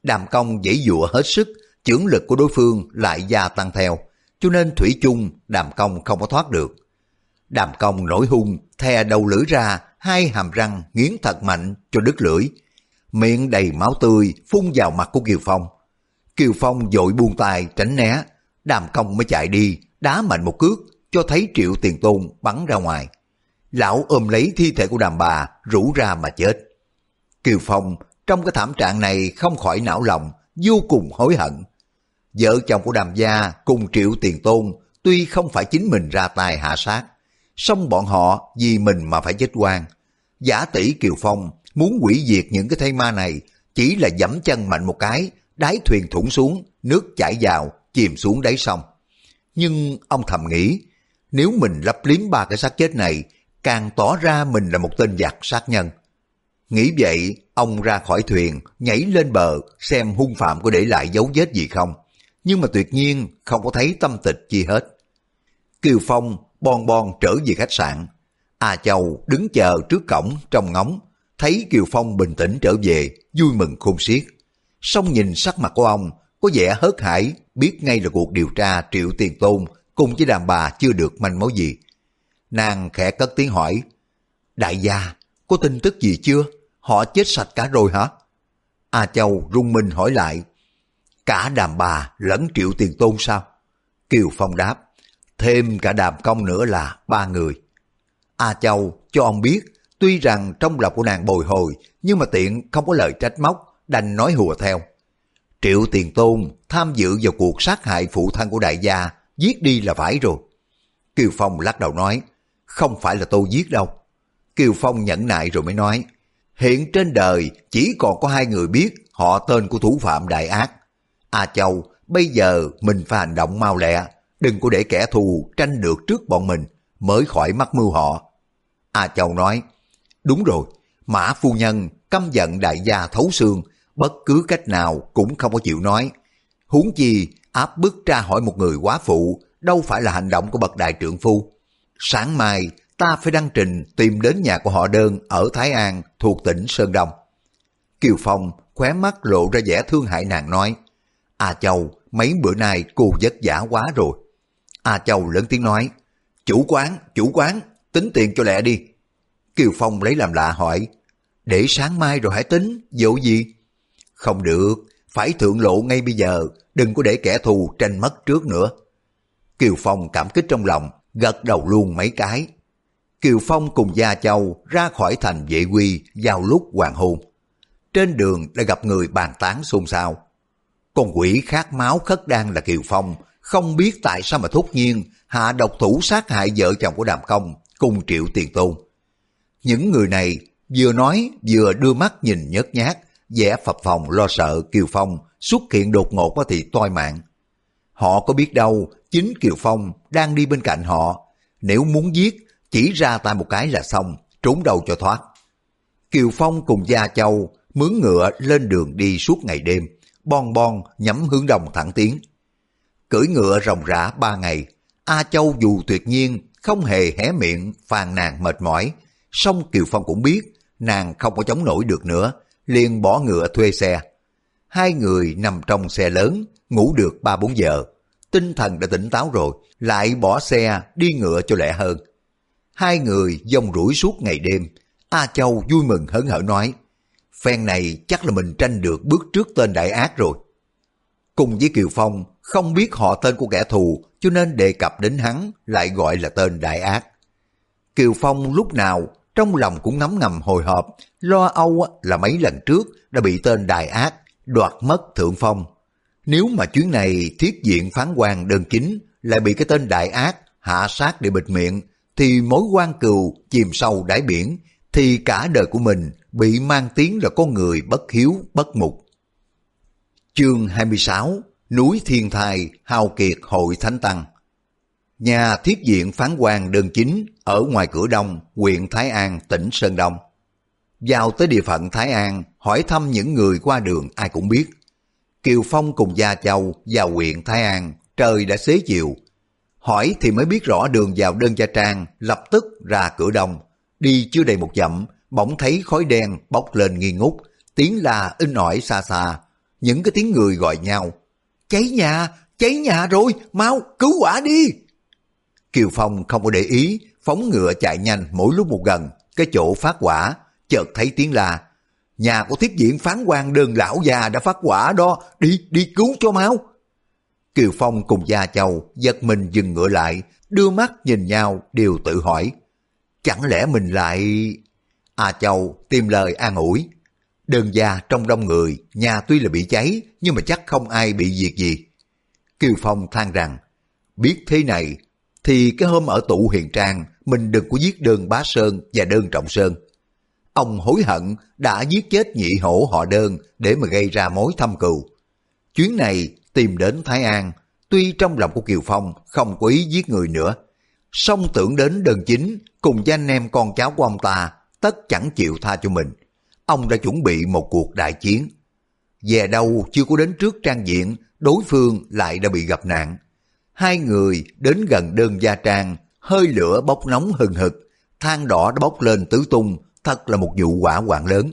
Speaker 1: Đàm công dãy dụa hết sức, chưởng lực của đối phương lại gia tăng theo, cho nên thủy chung đàm công không có thoát được. Đàm công nổi hung, thè đầu lưỡi ra, hai hàm răng nghiến thật mạnh cho đứt lưỡi. Miệng đầy máu tươi phun vào mặt của Kiều Phong. Kiều Phong dội buông tay tránh né, đàm công mới chạy đi, đá mạnh một cước, cho thấy triệu tiền tôn bắn ra ngoài. Lão ôm lấy thi thể của đàn bà, rủ ra mà chết. Kiều Phong trong cái thảm trạng này không khỏi não lòng, vô cùng hối hận. Vợ chồng của đàm gia cùng triệu tiền tôn tuy không phải chính mình ra tay hạ sát, song bọn họ vì mình mà phải chết quan. Giả tỷ Kiều Phong muốn hủy diệt những cái thây ma này chỉ là dẫm chân mạnh một cái, đáy thuyền thủng xuống, nước chảy vào, chìm xuống đáy sông. Nhưng ông thầm nghĩ, nếu mình lấp liếm ba cái xác chết này, càng tỏ ra mình là một tên giặc sát nhân. Nghĩ vậy, ông ra khỏi thuyền, nhảy lên bờ xem hung phạm có để lại dấu vết gì không. Nhưng mà tuyệt nhiên không có thấy tâm tịch chi hết. Kiều Phong bon bon trở về khách sạn. A Châu đứng chờ trước cổng trong ngóng, thấy Kiều Phong bình tĩnh trở về, vui mừng khôn xiết. Xong nhìn sắc mặt của ông, có vẻ hớt hải, biết ngay là cuộc điều tra triệu tiền tôn cùng với đàn bà chưa được manh mối gì. Nàng khẽ cất tiếng hỏi, Đại gia, có tin tức gì chưa? Họ chết sạch cả rồi hả? A Châu rung mình hỏi lại, cả đàm bà lẫn triệu tiền tôn sao? Kiều Phong đáp, thêm cả đàm công nữa là ba người. A Châu cho ông biết, tuy rằng trong lòng của nàng bồi hồi, nhưng mà tiện không có lời trách móc, đành nói hùa theo. Triệu Tiền Tôn tham dự vào cuộc sát hại phụ thân của đại gia, giết đi là phải rồi. Kiều Phong lắc đầu nói, không phải là tôi giết đâu. Kiều Phong nhẫn nại rồi mới nói, hiện trên đời chỉ còn có hai người biết họ tên của thủ phạm đại ác. A Châu, bây giờ mình phải hành động mau lẹ, đừng có để kẻ thù tranh được trước bọn mình, mới khỏi mắc mưu họ. A Châu nói, đúng rồi, Mã Phu Nhân căm giận đại gia thấu xương, bất cứ cách nào cũng không có chịu nói. Huống chi áp bức ra hỏi một người quá phụ, đâu phải là hành động của bậc đại trưởng phu. Sáng mai, ta phải đăng trình tìm đến nhà của họ đơn ở Thái An thuộc tỉnh Sơn Đông. Kiều Phong khóe mắt lộ ra vẻ thương hại nàng nói, A Châu, mấy bữa nay cô vất vả quá rồi. A Châu lớn tiếng nói, chủ quán, chủ quán, tính tiền cho lẹ đi. Kiều Phong lấy làm lạ hỏi, để sáng mai rồi hãy tính, dỗ gì? Không được, phải thượng lộ ngay bây giờ, đừng có để kẻ thù tranh mất trước nữa. Kiều Phong cảm kích trong lòng, gật đầu luôn mấy cái. Kiều Phong cùng Gia Châu ra khỏi thành vệ quy vào lúc hoàng hôn. Trên đường đã gặp người bàn tán xôn xao. Con quỷ khát máu khất đang là Kiều Phong, không biết tại sao mà thốt nhiên hạ độc thủ sát hại vợ chồng của Đàm Công cùng Triệu Tiền Tôn. Những người này vừa nói vừa đưa mắt nhìn nhớt nhát, vẻ phập phòng lo sợ Kiều Phong xuất hiện đột ngột thì toi mạng. Họ có biết đâu, chính Kiều Phong đang đi bên cạnh họ. Nếu muốn giết, chỉ ra tay một cái là xong, trốn đầu cho thoát. Kiều Phong cùng Gia Châu mướn ngựa lên đường đi suốt ngày đêm, bon bon nhắm hướng đồng thẳng tiến. Cưỡi ngựa ròng rã ba ngày, A Châu dù tuyệt nhiên không hề hé miệng phàn nàn mệt mỏi, song Kiều Phong cũng biết nàng không có chống nổi được nữa, liền bỏ ngựa thuê xe. Hai người nằm trong xe lớn, ngủ được ba bốn giờ. Tinh thần đã tỉnh táo rồi, lại bỏ xe đi ngựa cho lẹ hơn. Hai người dông rủi suốt ngày đêm. A Châu vui mừng hớn hở nói, phen này chắc là mình tranh được bước trước tên đại ác rồi. Cùng với Kiều Phong, không biết họ tên của kẻ thù, cho nên đề cập đến hắn lại gọi là tên đại ác. Kiều Phong lúc nào trong lòng cũng ngấm ngầm hồi hộp, lo âu là mấy lần trước đã bị tên đại ác đoạt mất thượng phong. Nếu mà chuyến này thiết diện phán quan đơn chính lại bị cái tên đại ác hạ sát để bịt miệng, thì mối quan cừu chìm sâu đáy biển, thì cả đời của mình bị mang tiếng là con người bất hiếu, bất mục. Chương 26 Núi Thiên Thai Hào Kiệt Hội Thánh Tăng Nhà thiết diện phán quan đơn chính ở ngoài cửa đông, huyện Thái An, tỉnh Sơn Đông. Vào tới địa phận Thái An, hỏi thăm những người qua đường ai cũng biết. Kiều Phong cùng Gia Châu vào huyện Thái An, trời đã xế chiều. Hỏi thì mới biết rõ đường vào đơn gia trang, lập tức ra cửa đông. Đi chưa đầy một dặm, bỗng thấy khói đen bốc lên nghi ngút, tiếng la in ỏi xa xa. Những cái tiếng người gọi nhau. Cháy nhà, cháy nhà rồi, mau, cứu quả đi! Kiều Phong không có để ý, phóng ngựa chạy nhanh mỗi lúc một gần, cái chỗ phát quả, chợt thấy tiếng la. Nhà của thiết diện phán quan đơn lão già đã phát quả đó, đi, đi cứu cho máu. Kiều Phong cùng Gia Châu giật mình dừng ngựa lại, đưa mắt nhìn nhau đều tự hỏi. Chẳng lẽ mình lại... À, A Châu tìm lời an ủi. Đơn gia trong đông người, nhà tuy là bị cháy, nhưng mà chắc không ai bị việc gì. Kiều Phong than rằng, biết thế này, thì cái hôm ở tụ hiền trang, mình đừng có giết đơn bá Sơn và đơn trọng Sơn. Ông hối hận đã giết chết nhị hổ họ đơn để mà gây ra mối thâm cừu. Chuyến này tìm đến Thái An, tuy trong lòng của Kiều Phong không có ý giết người nữa, song tưởng đến đơn chính cùng với anh em con cháu của ông ta, tất chẳng chịu tha cho mình. Ông đã chuẩn bị một cuộc đại chiến. Về đâu chưa có đến trước trang diện, đối phương lại đã bị gặp nạn. Hai người đến gần đơn gia trang, hơi lửa bốc nóng hừng hực, than đỏ đã bốc lên tứ tung, thật là một vụ quả hoạn lớn.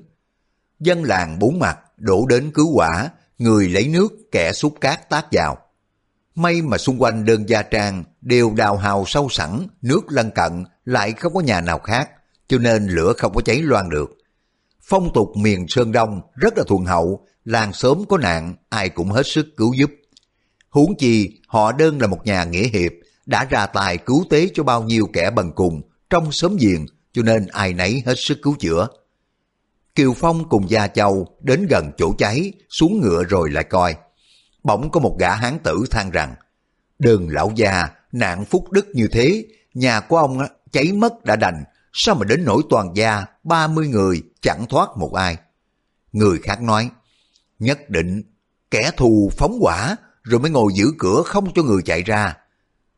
Speaker 1: Dân làng bốn mặt đổ đến cứu quả, người lấy nước, kẻ xúc cát tác vào. May mà xung quanh đơn gia trang đều đào hào sâu sẵn, nước lân cận, lại không có nhà nào khác, cho nên lửa không có cháy loan được. Phong tục miền Sơn Đông rất là thuần hậu, làng sớm có nạn, ai cũng hết sức cứu giúp. Huống chi, họ đơn là một nhà nghĩa hiệp, đã ra tài cứu tế cho bao nhiêu kẻ bần cùng trong xóm giềng, cho nên ai nấy hết sức cứu chữa. Kiều Phong cùng Gia Châu đến gần chỗ cháy, xuống ngựa rồi lại coi. Bỗng có một gã hán tử than rằng, đừng lão già, nạn phúc đức như thế, nhà của ông cháy mất đã đành, sao mà đến nỗi toàn gia, 30 người, chẳng thoát một ai. Người khác nói, nhất định kẻ thù phóng quả rồi mới ngồi giữ cửa không cho người chạy ra.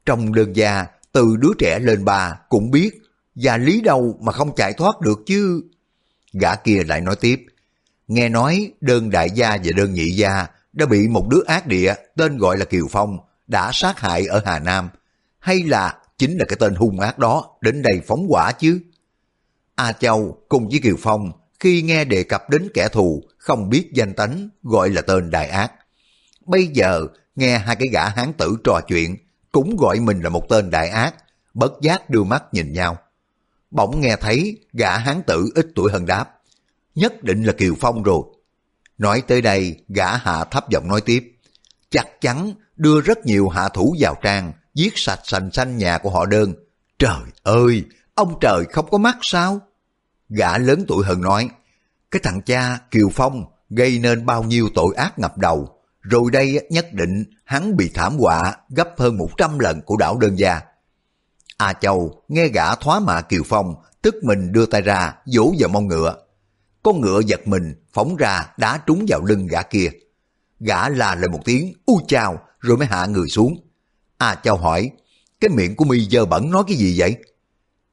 Speaker 1: Trong đơn gia, từ đứa trẻ lên bà cũng biết, và lý đâu mà không chạy thoát được chứ. Gã kia lại nói tiếp, nghe nói đơn đại gia và đơn nhị gia đã bị một đứa ác địa tên gọi là Kiều Phong đã sát hại ở Hà Nam, hay là chính là cái tên hung ác đó đến đây phóng quả chứ? A Châu cùng với Kiều Phong khi nghe đề cập đến kẻ thù không biết danh tánh gọi là tên đại ác. Bây giờ nghe hai cái gã hán tử trò chuyện cũng gọi mình là một tên đại ác, bất giác đưa mắt nhìn nhau. Bỗng nghe thấy gã hán tử ít tuổi hơn đáp, nhất định là Kiều Phong rồi. Nói tới đây, gã hạ thấp giọng nói tiếp, chắc chắn đưa rất nhiều hạ thủ vào trang, giết sạch sành xanh nhà của họ đơn. Trời ơi, ông trời không có mắt sao? Gã lớn tuổi hơn nói, cái thằng cha Kiều Phong gây nên bao nhiêu tội ác ngập đầu, rồi đây nhất định hắn bị thảm họa gấp hơn 100 lần của đảo đơn gia. A Châu nghe gã thoá mạ Kiều Phong, tức mình đưa tay ra, vỗ vào mông ngựa. Con ngựa giật mình, phóng ra đá trúng vào lưng gã kia. Gã la lên một tiếng, u chào, rồi mới hạ người xuống. A Châu hỏi, cái miệng của mi dơ bẩn nói cái gì vậy?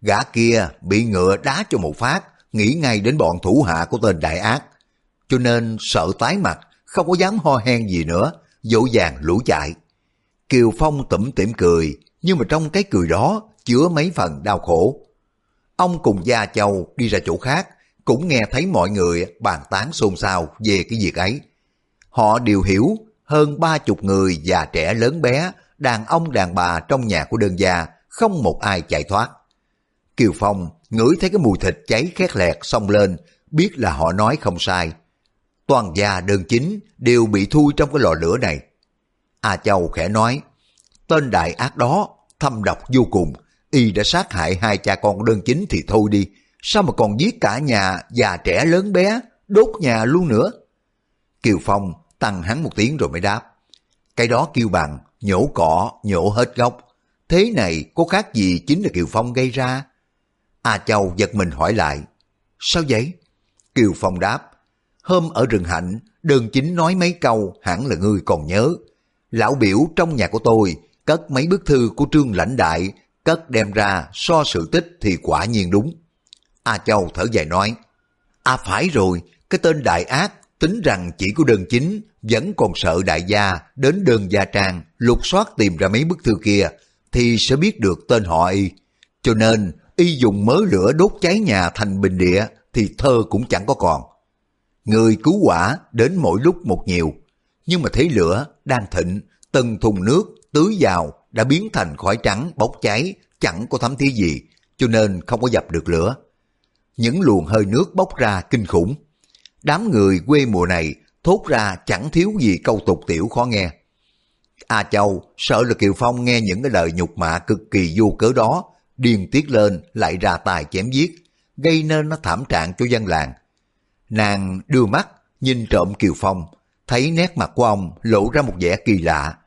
Speaker 1: Gã kia bị ngựa đá cho một phát, nghĩ ngay đến bọn thủ hạ của tên đại ác. Cho nên sợ tái mặt, không có dám ho hen gì nữa, dỗ dàng lũ chạy. Kiều Phong tủm tỉm cười, nhưng mà trong cái cười đó chứa mấy phần đau khổ. Ông cùng Gia Châu đi ra chỗ khác, cũng nghe thấy mọi người bàn tán xôn xao về cái việc ấy. Họ đều hiểu hơn ba chục người già trẻ lớn bé, đàn ông đàn bà trong nhà của đơn gia, không một ai chạy thoát. Kiều Phong ngửi thấy cái mùi thịt cháy khét lẹt xông lên, biết là họ nói không sai. Toàn gia đơn chính đều bị thui trong cái lò lửa này. A Châu khẽ nói, tên đại ác đó thâm độc vô cùng, y đã sát hại hai cha con đơn chính thì thôi đi, sao mà còn giết cả nhà già trẻ lớn bé, đốt nhà luôn nữa. Kiều Phong tăng hắn một tiếng rồi mới đáp, cái đó kêu bằng nhổ cỏ, nhổ hết gốc. Thế này có khác gì chính là Kiều Phong gây ra? A Châu giật mình hỏi lại, sao vậy? Kiều Phong đáp, hôm ở rừng hạnh, đường chính nói mấy câu hẳn là ngươi còn nhớ. Lão biểu trong nhà của tôi cất mấy bức thư của trương lãnh đại, cất đem ra so sự tích thì quả nhiên đúng. A Châu thở dài nói, À phải rồi, cái tên đại ác tính rằng chỉ của đơn chính vẫn còn sợ đại gia đến đơn gia trang lục soát tìm ra mấy bức thư kia thì sẽ biết được tên họ y. Cho nên y dùng mớ lửa đốt cháy nhà thành bình địa thì thơ cũng chẳng có còn. Người cứu quả đến mỗi lúc một nhiều, nhưng mà thấy lửa đang thịnh, từng thùng nước tưới vào đã biến thành khói trắng bốc cháy, chẳng có thấm thí gì, cho nên không có dập được lửa. Những luồng hơi nước bốc ra kinh khủng. Đám người quê mùa này thốt ra chẳng thiếu gì câu tục tiểu khó nghe. A Châu sợ là Kiều Phong nghe những cái lời nhục mạ cực kỳ vô cớ đó, điên tiết lên lại ra tài chém giết, gây nên nó thảm trạng cho dân làng. Nàng đưa mắt nhìn trộm Kiều Phong, thấy nét mặt của ông lộ ra một vẻ kỳ lạ,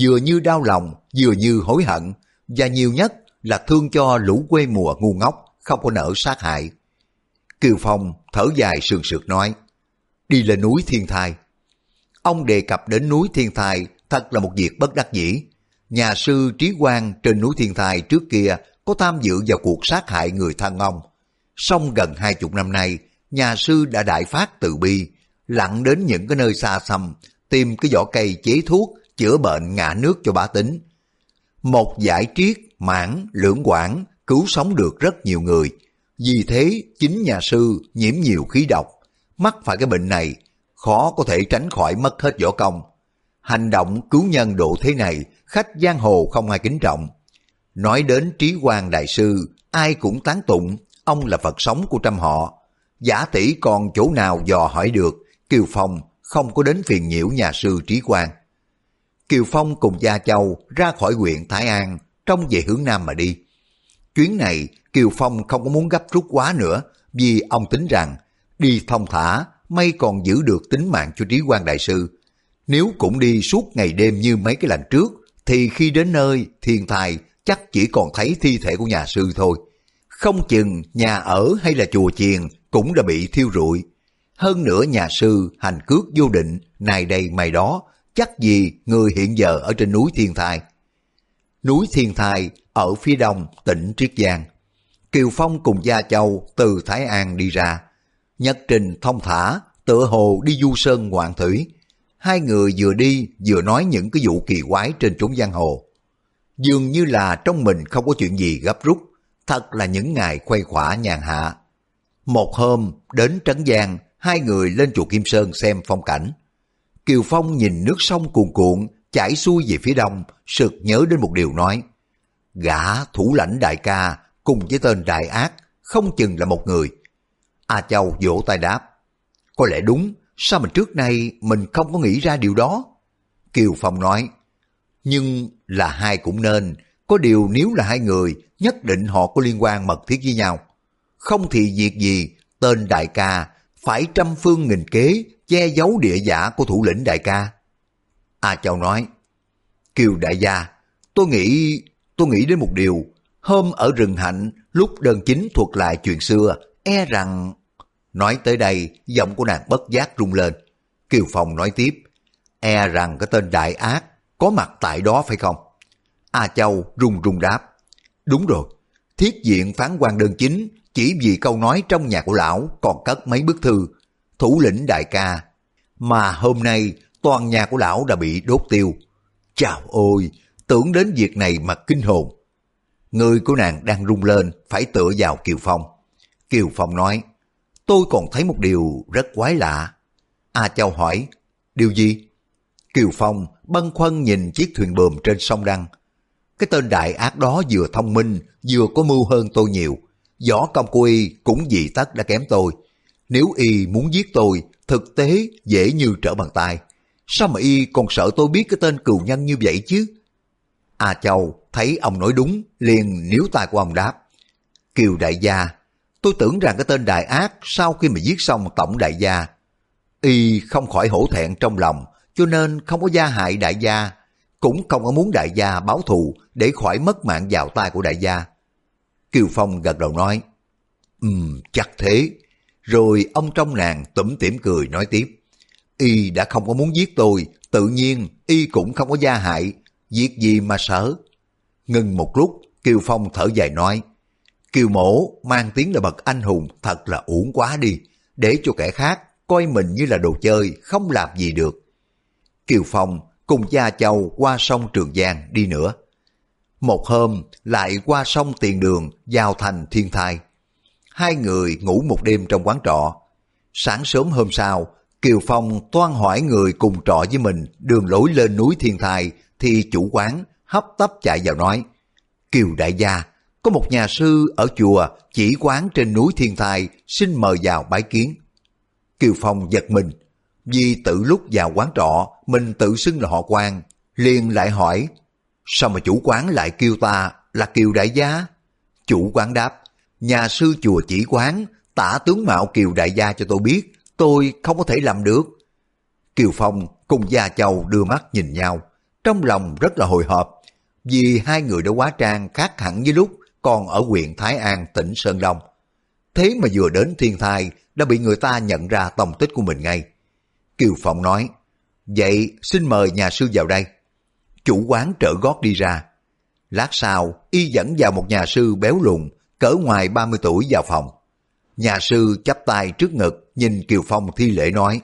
Speaker 1: vừa như đau lòng, vừa như hối hận, và nhiều nhất là thương cho lũ quê mùa ngu ngốc, không có nỡ sát hại. Kiều Phong thở dài sườn sượt nói, đi lên núi Thiên Thai. Ông đề cập đến núi Thiên Thai thật là một việc bất đắc dĩ. Nhà sư Trí Quang trên núi Thiên Thai trước kia có tham dự vào cuộc sát hại người thân ông. Song gần hai chục năm nay, nhà sư đã đại phát từ bi, lặn đến những cái nơi xa xăm, tìm cái vỏ cây chế thuốc, chữa bệnh ngã nước cho bá tính. Một giải triết, mãn, lưỡng quảng, cứu sống được rất nhiều người. Vì thế, chính nhà sư nhiễm nhiều khí độc, mắc phải cái bệnh này, khó có thể tránh khỏi mất hết võ công. Hành động cứu nhân độ thế này, khách giang hồ không ai kính trọng. Nói đến trí quan đại sư, ai cũng tán tụng, ông là Phật sống của trăm họ. Giả tỷ còn chỗ nào dò hỏi được, Kiều Phong không có đến phiền nhiễu nhà sư trí quan. Kiều Phong cùng Gia Châu ra khỏi huyện Thái An, trong về hướng Nam mà đi. Chuyến này, Kiều Phong không có muốn gấp rút quá nữa, vì ông tính rằng, đi thông thả, may còn giữ được tính mạng cho trí quan đại sư. Nếu cũng đi suốt ngày đêm như mấy cái lần trước, thì khi đến nơi, thiên tài chắc chỉ còn thấy thi thể của nhà sư thôi. Không chừng nhà ở hay là chùa chiền cũng đã bị thiêu rụi. Hơn nữa nhà sư hành cước vô định, này đây mày đó, chắc gì người hiện giờ ở trên núi Thiên Thai. Núi Thiên Thai ở phía đông tỉnh Triết Giang. Kiều Phong cùng Gia Châu từ Thái An đi ra. nhất trình thông thả, tựa hồ đi du sơn ngoạn thủy. Hai người vừa đi vừa nói những cái vụ kỳ quái trên trốn giang hồ. Dường như là trong mình không có chuyện gì gấp rút, thật là những ngày khuây khỏa nhàn hạ. Một hôm, đến Trấn Giang, hai người lên chùa Kim Sơn xem phong cảnh. Kiều Phong nhìn nước sông cuồn cuộn, chảy xuôi về phía đông, sực nhớ đến một điều nói. Gã thủ lãnh đại ca cùng với tên đại ác, không chừng là một người. A Châu vỗ tay đáp. Có lẽ đúng, sao mà trước nay mình không có nghĩ ra điều đó? Kiều Phong nói. Nhưng là hai cũng nên, có điều nếu là hai người, nhất định họ có liên quan mật thiết với nhau. Không thì việc gì, tên đại ca phải trăm phương nghìn kế che giấu địa giả của thủ lĩnh đại ca. A Châu nói, Kiều đại gia, tôi nghĩ, tôi nghĩ đến một điều, hôm ở rừng hạnh, lúc đơn chính thuật lại chuyện xưa, e rằng... Nói tới đây, giọng của nàng bất giác rung lên. Kiều Phong nói tiếp, e rằng cái tên đại ác có mặt tại đó phải không? A Châu rung rung đáp, đúng rồi, thiết diện phán quan đơn chính chỉ vì câu nói trong nhà của lão còn cất mấy bức thư, thủ lĩnh đại ca, mà hôm nay toàn nhà của lão đã bị đốt tiêu. Chào ôi, tưởng đến việc này mà kinh hồn. Người của nàng đang rung lên, phải tựa vào Kiều Phong. Kiều Phong nói, tôi còn thấy một điều rất quái lạ. A Châu hỏi, điều gì? Kiều Phong băn khoăn nhìn chiếc thuyền bờm trên sông Đăng. Cái tên đại ác đó vừa thông minh, vừa có mưu hơn tôi nhiều. Võ công của y cũng vì tất đã kém tôi. Nếu y muốn giết tôi, thực tế dễ như trở bàn tay. Sao mà y còn sợ tôi biết cái tên cừu nhân như vậy chứ? A Châu thấy ông nói đúng, liền níu tay của ông đáp. Kiều đại gia, tôi tưởng rằng cái tên đại ác sau khi mà giết xong tổng đại gia, y không khỏi hổ thẹn trong lòng, cho nên không có gia hại đại gia, cũng không có muốn đại gia báo thù để khỏi mất mạng vào tay của đại gia. Kiều Phong gật đầu nói, Ừm, um, chắc thế. Rồi ông trong nàng tủm tỉm cười nói tiếp, Y đã không có muốn giết tôi, tự nhiên Y cũng không có gia hại, giết gì mà sợ. Ngừng một lúc, Kiều Phong thở dài nói, Kiều mổ mang tiếng là bậc anh hùng thật là uổng quá đi, để cho kẻ khác coi mình như là đồ chơi, không làm gì được. Kiều Phong cùng cha Châu qua sông Trường Giang đi nữa. Một hôm lại qua sông Tiền Đường giao thành Thiên Thai. Hai người ngủ một đêm trong quán trọ. Sáng sớm hôm sau, Kiều Phong toan hỏi người cùng trọ với mình đường lối lên núi Thiên Thai thì chủ quán hấp tấp chạy vào nói Kiều đại gia, có một nhà sư ở chùa chỉ quán trên núi Thiên Thai xin mời vào bái kiến. Kiều Phong giật mình, vì tự lúc vào quán trọ mình tự xưng là họ quan, liền lại hỏi sao mà chủ quán lại kêu ta là Kiều đại gia? Chủ quán đáp, nhà sư chùa chỉ quán, tả tướng mạo Kiều đại gia cho tôi biết, tôi không có thể làm được. Kiều Phong cùng Gia Châu đưa mắt nhìn nhau, trong lòng rất là hồi hộp, vì hai người đã quá trang khác hẳn với lúc còn ở huyện Thái An, tỉnh Sơn Đông. Thế mà vừa đến thiên thai đã bị người ta nhận ra tông tích của mình ngay. Kiều Phong nói, vậy xin mời nhà sư vào đây. Chủ quán trở gót đi ra. Lát sau, y dẫn vào một nhà sư béo lùn, cỡ ngoài 30 tuổi vào phòng. Nhà sư chắp tay trước ngực, nhìn Kiều Phong thi lễ nói,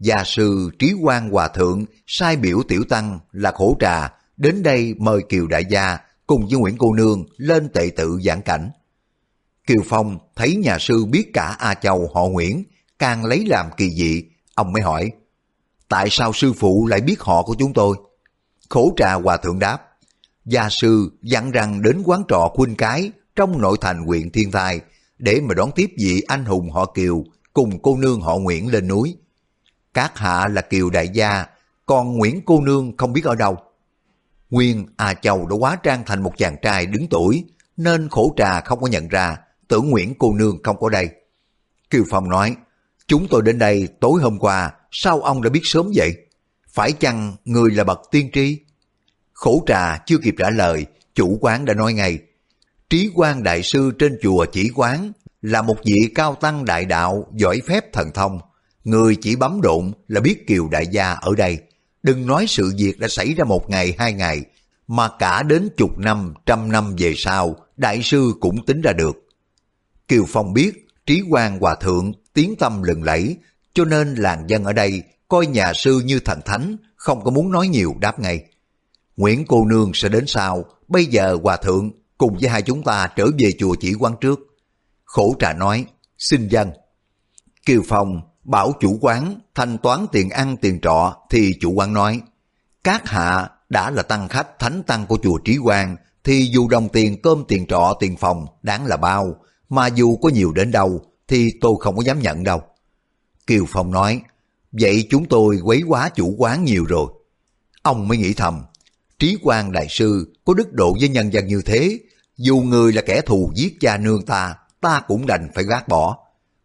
Speaker 1: Gia sư Trí quan Hòa Thượng sai biểu tiểu tăng là khổ trà đến đây mời Kiều Đại Gia cùng với Nguyễn Cô Nương lên tệ tự giảng cảnh. Kiều Phong thấy nhà sư biết cả A Châu họ Nguyễn, càng lấy làm kỳ dị, ông mới hỏi, tại sao sư phụ lại biết họ của chúng tôi? Khổ trà Hòa Thượng đáp, gia sư dặn rằng đến quán trọ Khuynh Cái trong nội thành huyện Thiên Thai để mà đón tiếp vị anh hùng họ Kiều cùng cô nương họ Nguyễn lên núi. Các hạ là Kiều đại gia, còn Nguyễn cô nương không biết ở đâu. Nguyên à A Châu đã quá trang thành một chàng trai đứng tuổi, nên khổ trà không có nhận ra, tưởng Nguyễn cô nương không có đây. Kiều Phong nói, chúng tôi đến đây tối hôm qua, sao ông đã biết sớm vậy? Phải chăng người là bậc tiên tri? Khổ trà chưa kịp trả lời, chủ quán đã nói ngay, Trí quan đại sư trên chùa chỉ quán là một vị cao tăng đại đạo giỏi phép thần thông. Người chỉ bấm đụng là biết kiều đại gia ở đây. Đừng nói sự việc đã xảy ra một ngày hai ngày, mà cả đến chục năm, trăm năm về sau, đại sư cũng tính ra được. Kiều Phong biết trí quan hòa thượng tiếng tâm lừng lẫy, cho nên làng dân ở đây coi nhà sư như thần thánh, không có muốn nói nhiều đáp ngay. Nguyễn cô nương sẽ đến sau, bây giờ hòa thượng cùng với hai chúng ta trở về chùa chỉ quán trước. Khổ trà nói, xin dân. Kiều Phong bảo chủ quán thanh toán tiền ăn tiền trọ thì chủ quán nói, các hạ đã là tăng khách thánh tăng của chùa Trí Quang thì dù đồng tiền cơm tiền trọ tiền phòng đáng là bao, mà dù có nhiều đến đâu thì tôi không có dám nhận đâu. Kiều Phong nói, vậy chúng tôi quấy quá chủ quán nhiều rồi. Ông mới nghĩ thầm, Trí quan đại sư có đức độ với nhân dân như thế, dù người là kẻ thù giết cha nương ta, ta cũng đành phải gác bỏ.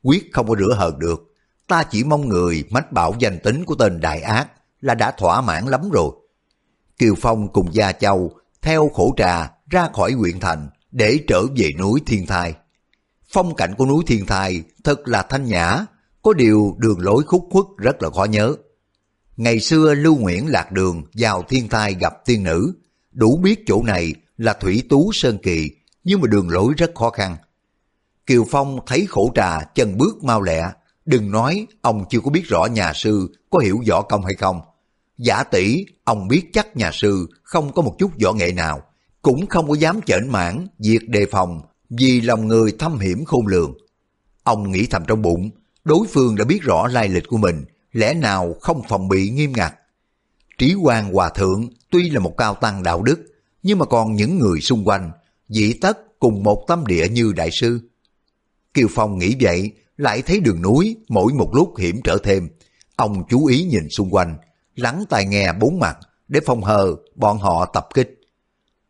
Speaker 1: Quyết không có rửa hờn được. Ta chỉ mong người mách bảo danh tính của tên đại ác là đã thỏa mãn lắm rồi. Kiều Phong cùng Gia Châu theo khổ trà ra khỏi huyện thành để trở về núi Thiên Thai. Phong cảnh của núi Thiên Thai thật là thanh nhã, có điều đường lối khúc khuất rất là khó nhớ. Ngày xưa Lưu Nguyễn lạc đường vào thiên thai gặp tiên nữ, đủ biết chỗ này là thủy tú sơn kỳ, nhưng mà đường lối rất khó khăn. Kiều Phong thấy khổ trà chân bước mau lẹ, đừng nói ông chưa có biết rõ nhà sư có hiểu võ công hay không. Giả tỷ ông biết chắc nhà sư không có một chút võ nghệ nào, cũng không có dám chởn mãn việc đề phòng vì lòng người thâm hiểm khôn lường. Ông nghĩ thầm trong bụng, đối phương đã biết rõ lai lịch của mình, lẽ nào không phòng bị nghiêm ngặt. Trí quan hòa thượng tuy là một cao tăng đạo đức, nhưng mà còn những người xung quanh, dĩ tất cùng một tâm địa như đại sư. Kiều Phong nghĩ vậy, lại thấy đường núi mỗi một lúc hiểm trở thêm. Ông chú ý nhìn xung quanh, lắng tai nghe bốn mặt để phòng hờ bọn họ tập kích.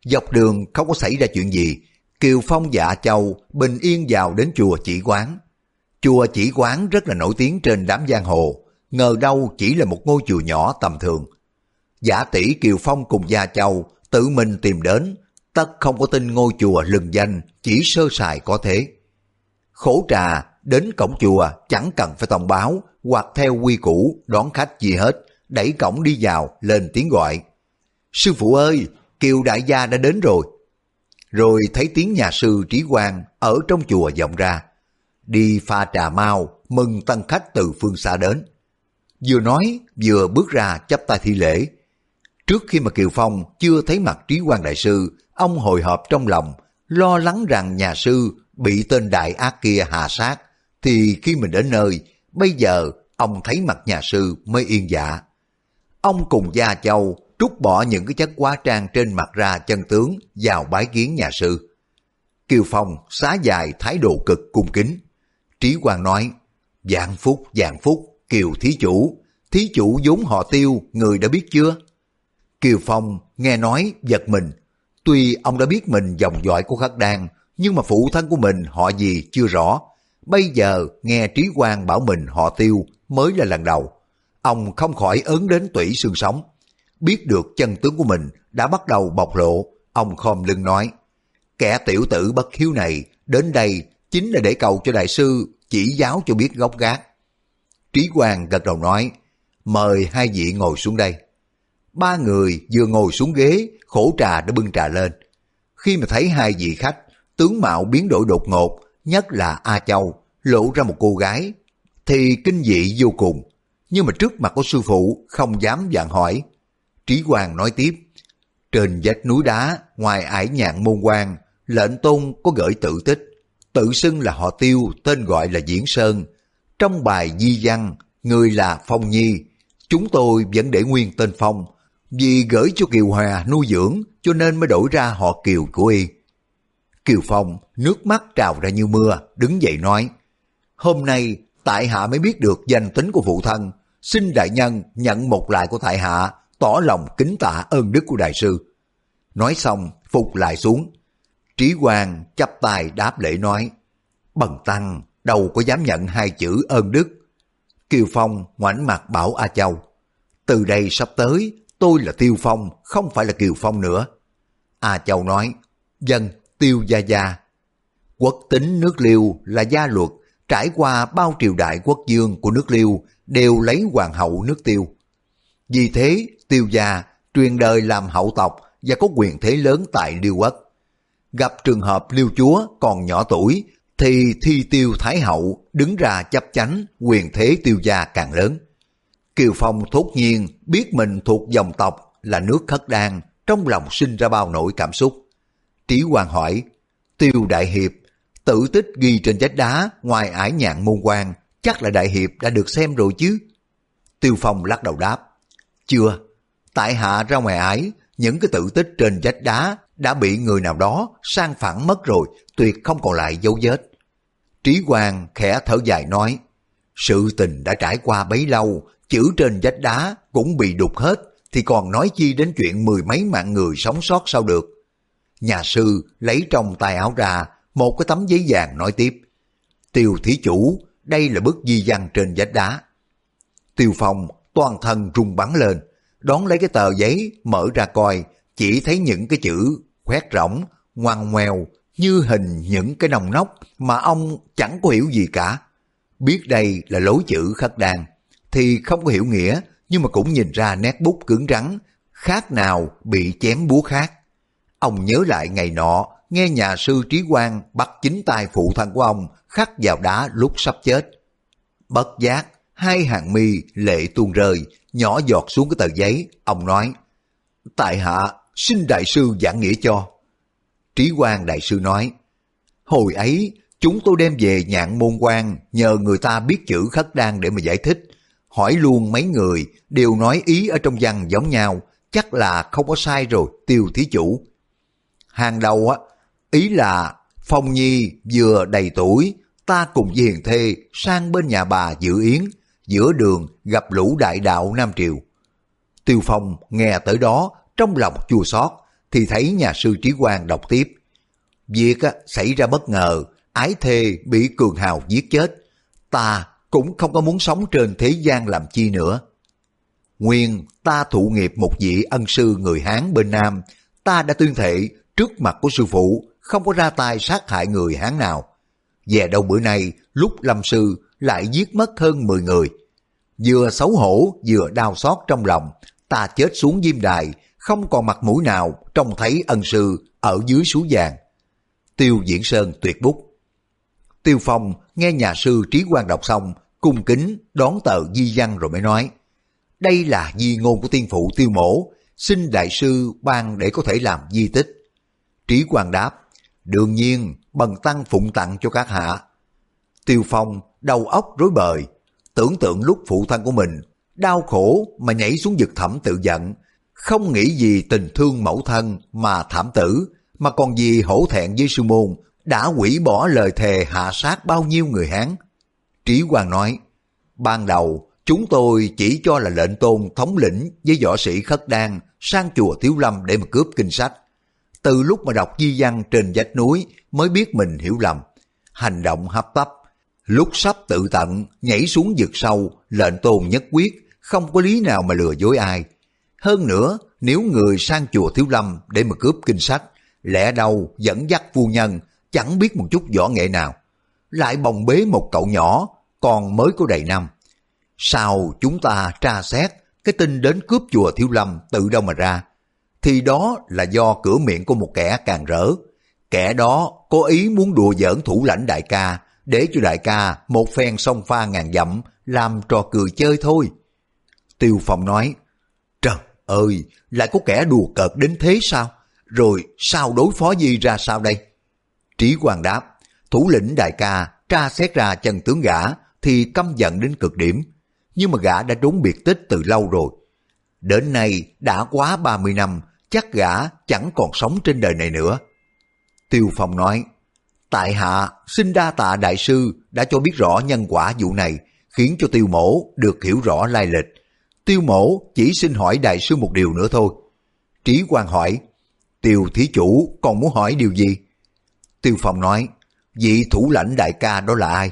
Speaker 1: Dọc đường không có xảy ra chuyện gì, Kiều Phong dạ châu bình yên vào đến chùa chỉ quán. Chùa chỉ quán rất là nổi tiếng trên đám giang hồ, ngờ đâu chỉ là một ngôi chùa nhỏ tầm thường. Giả tỷ Kiều Phong cùng Gia Châu tự mình tìm đến, tất không có tin ngôi chùa lừng danh, chỉ sơ sài có thế. Khổ trà, đến cổng chùa chẳng cần phải thông báo hoặc theo quy củ đón khách gì hết, đẩy cổng đi vào lên tiếng gọi. Sư phụ ơi, Kiều đại gia đã đến rồi. Rồi thấy tiếng nhà sư trí quang ở trong chùa vọng ra. Đi pha trà mau, mừng tân khách từ phương xa đến. Vừa nói, vừa bước ra chấp tay thi lễ. Trước khi mà Kiều Phong chưa thấy mặt trí quan đại sư, ông hồi hộp trong lòng, lo lắng rằng nhà sư bị tên đại ác kia hà sát, thì khi mình đến nơi, bây giờ ông thấy mặt nhà sư mới yên dạ. Ông cùng Gia Châu trút bỏ những cái chất quá trang trên mặt ra chân tướng vào bái kiến nhà sư. Kiều Phong xá dài thái độ cực cung kính. Trí Quang nói, dạng phúc, dạng phúc, Kiều thí chủ, thí chủ vốn họ tiêu, người đã biết chưa? Kiều Phong nghe nói giật mình, tuy ông đã biết mình dòng dõi của khắc đan, nhưng mà phụ thân của mình họ gì chưa rõ. Bây giờ nghe Trí Quang bảo mình họ tiêu mới là lần đầu. Ông không khỏi ớn đến tủy xương sống. Biết được chân tướng của mình đã bắt đầu bộc lộ, ông khom lưng nói, kẻ tiểu tử bất hiếu này đến đây chính là để cầu cho đại sư chỉ giáo cho biết gốc gác. Trí Quang gật đầu nói, mời hai vị ngồi xuống đây. Ba người vừa ngồi xuống ghế, khổ trà đã bưng trà lên. Khi mà thấy hai vị khách, tướng mạo biến đổi đột ngột, nhất là A Châu, lộ ra một cô gái, thì kinh dị vô cùng. Nhưng mà trước mặt của sư phụ không dám dặn hỏi. Trí Hoàng nói tiếp, trên vách núi đá, ngoài ải nhạn môn quan, lệnh tôn có gửi tự tích, tự xưng là họ tiêu, tên gọi là Diễn Sơn. Trong bài di văn, người là Phong Nhi, chúng tôi vẫn để nguyên tên Phong, vì gửi cho Kiều Hòa nuôi dưỡng cho nên mới đổi ra họ Kiều của y. Kiều Phong nước mắt trào ra như mưa, đứng dậy nói, hôm nay tại hạ mới biết được danh tính của phụ thân, xin đại nhân nhận một lại của tại hạ, tỏ lòng kính tạ ơn đức của đại sư. Nói xong, phục lại xuống. Trí Quang chắp tay đáp lễ nói, Bần Tăng đâu có dám nhận hai chữ ơn đức. Kiều Phong ngoảnh mặt bảo A Châu, từ đây sắp tới tôi là Tiêu Phong, không phải là Kiều Phong nữa. A Châu nói, dân, Tiêu Gia Gia. Quốc tính nước Liêu là gia luật, trải qua bao triều đại quốc dương của nước Liêu đều lấy hoàng hậu nước Tiêu. Vì thế, Tiêu Gia truyền đời làm hậu tộc và có quyền thế lớn tại Liêu Quốc. Gặp trường hợp Liêu Chúa còn nhỏ tuổi thì thi tiêu Thái Hậu đứng ra chấp chánh quyền thế tiêu gia càng lớn. Kiều Phong thốt nhiên biết mình thuộc dòng tộc là nước khất đan, trong lòng sinh ra bao nỗi cảm xúc. Trí Hoàng hỏi, Tiêu Đại Hiệp, tự tích ghi trên vách đá ngoài ải nhạn môn quan, chắc là Đại Hiệp đã được xem rồi chứ? Tiêu Phong lắc đầu đáp, chưa, tại hạ ra ngoài ải, những cái tự tích trên vách đá đã bị người nào đó sang phản mất rồi, tuyệt không còn lại dấu vết. Trí Quang khẽ thở dài nói, sự tình đã trải qua bấy lâu, chữ trên vách đá cũng bị đục hết, thì còn nói chi đến chuyện mười mấy mạng người sống sót sao được. Nhà sư lấy trong tay áo ra một cái tấm giấy vàng nói tiếp, Tiêu thí chủ, đây là bức di văn trên vách đá. Tiêu Phong toàn thân rung bắn lên, đón lấy cái tờ giấy mở ra coi, chỉ thấy những cái chữ khoét rỗng, ngoằn ngoèo như hình những cái nòng nóc mà ông chẳng có hiểu gì cả. Biết đây là lối chữ khắc đàn thì không có hiểu nghĩa, nhưng mà cũng nhìn ra nét bút cứng rắn, khác nào bị chém búa khác. Ông nhớ lại ngày nọ, nghe nhà sư Trí Quang bắt chính tay phụ thân của ông khắc vào đá lúc sắp chết. Bất giác, hai hàng mi lệ tuôn rơi, nhỏ giọt xuống cái tờ giấy, ông nói, Tại hạ, xin đại sư giảng nghĩa cho. Trí Quang đại sư nói, Hồi ấy, chúng tôi đem về nhạn môn quan nhờ người ta biết chữ khất đan để mà giải thích. Hỏi luôn mấy người đều nói ý ở trong văn giống nhau, chắc là không có sai rồi, tiêu thí chủ. Hàng đầu á, ý là Phong Nhi vừa đầy tuổi, ta cùng với hiền thê sang bên nhà bà dự yến, giữa đường gặp lũ đại đạo Nam Triều. Tiêu Phong nghe tới đó, trong lòng chua xót thì thấy nhà sư Trí Quang đọc tiếp. Việc xảy ra bất ngờ, ái thê bị cường hào giết chết. Ta cũng không có muốn sống trên thế gian làm chi nữa. Nguyên, ta thụ nghiệp một vị ân sư người Hán bên Nam, ta đã tuyên thệ trước mặt của sư phụ không có ra tay sát hại người Hán nào. Về đâu bữa nay, lúc lâm sư lại giết mất hơn 10 người. Vừa xấu hổ, vừa đau xót trong lòng, ta chết xuống diêm đài, không còn mặt mũi nào trông thấy ân sư ở dưới suối vàng. Tiêu Diễn Sơn tuyệt bút. Tiêu Phong nghe nhà sư Trí Quang đọc xong, cung kính đón tờ di văn rồi mới nói. Đây là di ngôn của tiên phụ tiêu mổ, xin đại sư ban để có thể làm di tích. Trí Quang đáp, đương nhiên bần tăng phụng tặng cho các hạ. Tiêu Phong đầu óc rối bời, tưởng tượng lúc phụ thân của mình đau khổ mà nhảy xuống vực thẳm tự giận, không nghĩ gì tình thương mẫu thân mà thảm tử, mà còn vì hổ thẹn với sư môn đã quỷ bỏ lời thề hạ sát bao nhiêu người Hán. Trí Hoàng nói, ban đầu chúng tôi chỉ cho là lệnh tôn thống lĩnh với võ sĩ khất đan sang chùa Thiếu Lâm để mà cướp kinh sách. Từ lúc mà đọc di văn trên vách núi mới biết mình hiểu lầm. Hành động hấp tấp, lúc sắp tự tận nhảy xuống vực sâu, lệnh tôn nhất quyết, không có lý nào mà lừa dối ai. Hơn nữa, nếu người sang chùa Thiếu Lâm để mà cướp kinh sách, lẽ đâu dẫn dắt phu nhân chẳng biết một chút võ nghệ nào, lại bồng bế một cậu nhỏ còn mới có đầy năm. Sau chúng ta tra xét cái tin đến cướp chùa Thiếu Lâm tự đâu mà ra, thì đó là do cửa miệng của một kẻ càng rỡ. Kẻ đó có ý muốn đùa giỡn thủ lãnh đại ca, để cho đại ca một phen sông pha ngàn dặm, làm trò cười chơi thôi. Tiêu Phong nói, ơi, lại có kẻ đùa cợt đến thế sao? Rồi sao đối phó gì ra sao đây? Trí Hoàng đáp, thủ lĩnh đại ca tra xét ra chân tướng gã thì căm giận đến cực điểm. Nhưng mà gã đã trốn biệt tích từ lâu rồi. Đến nay đã quá 30 năm, chắc gã chẳng còn sống trên đời này nữa. Tiêu Phong nói, Tại hạ xin đa tạ đại sư đã cho biết rõ nhân quả vụ này, khiến cho tiêu mổ được hiểu rõ lai lịch. Tiêu mổ chỉ xin hỏi đại sư một điều nữa thôi. Trí quan hỏi, tiêu thí chủ còn muốn hỏi điều gì? Tiêu Phong nói, vị thủ lãnh đại ca đó là ai?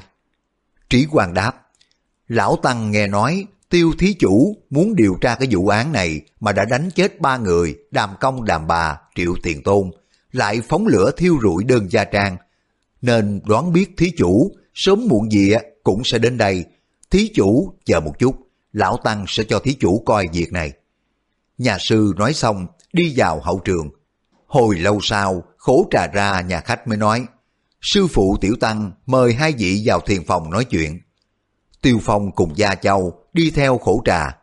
Speaker 1: Trí quan đáp, Lão Tăng nghe nói tiêu thí chủ muốn điều tra cái vụ án này mà đã đánh chết ba người, đàm công đàm bà, triệu tiền tôn, lại phóng lửa thiêu rụi đơn gia trang. Nên đoán biết thí chủ sớm muộn gì cũng sẽ đến đây. Thí chủ chờ một chút, lão Tăng sẽ cho thí chủ coi việc này. Nhà sư nói xong, đi vào hậu trường. Hồi lâu sau, khổ trà ra nhà khách mới nói, sư phụ tiểu tăng mời hai vị vào thiền phòng nói chuyện. Tiêu Phong cùng Gia Châu đi theo khổ trà,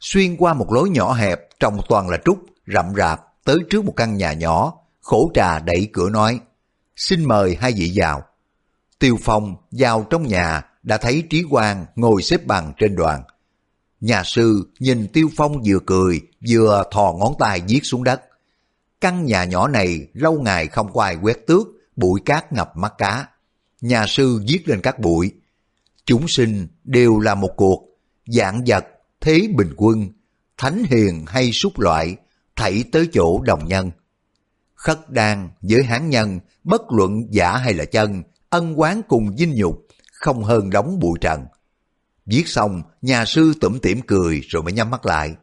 Speaker 1: xuyên qua một lối nhỏ hẹp trong toàn là trúc, rậm rạp tới trước một căn nhà nhỏ, khổ trà đẩy cửa nói, xin mời hai vị vào. Tiêu Phong vào trong nhà đã thấy Trí Quang ngồi xếp bằng trên đoàn. Nhà sư nhìn Tiêu Phong vừa cười vừa thò ngón tay viết xuống đất. Căn nhà nhỏ này lâu ngày không có ai quét tước, bụi cát ngập mắt cá. Nhà sư viết lên các bụi. Chúng sinh đều là một cuộc, dạng vật, thế bình quân, thánh hiền hay súc loại, thảy tới chỗ đồng nhân. Khất đan với hán nhân, bất luận giả hay là chân, ân quán cùng dinh nhục, không hơn đóng bụi trần. Viết xong, nhà sư tủm tỉm cười rồi mới nhắm mắt lại.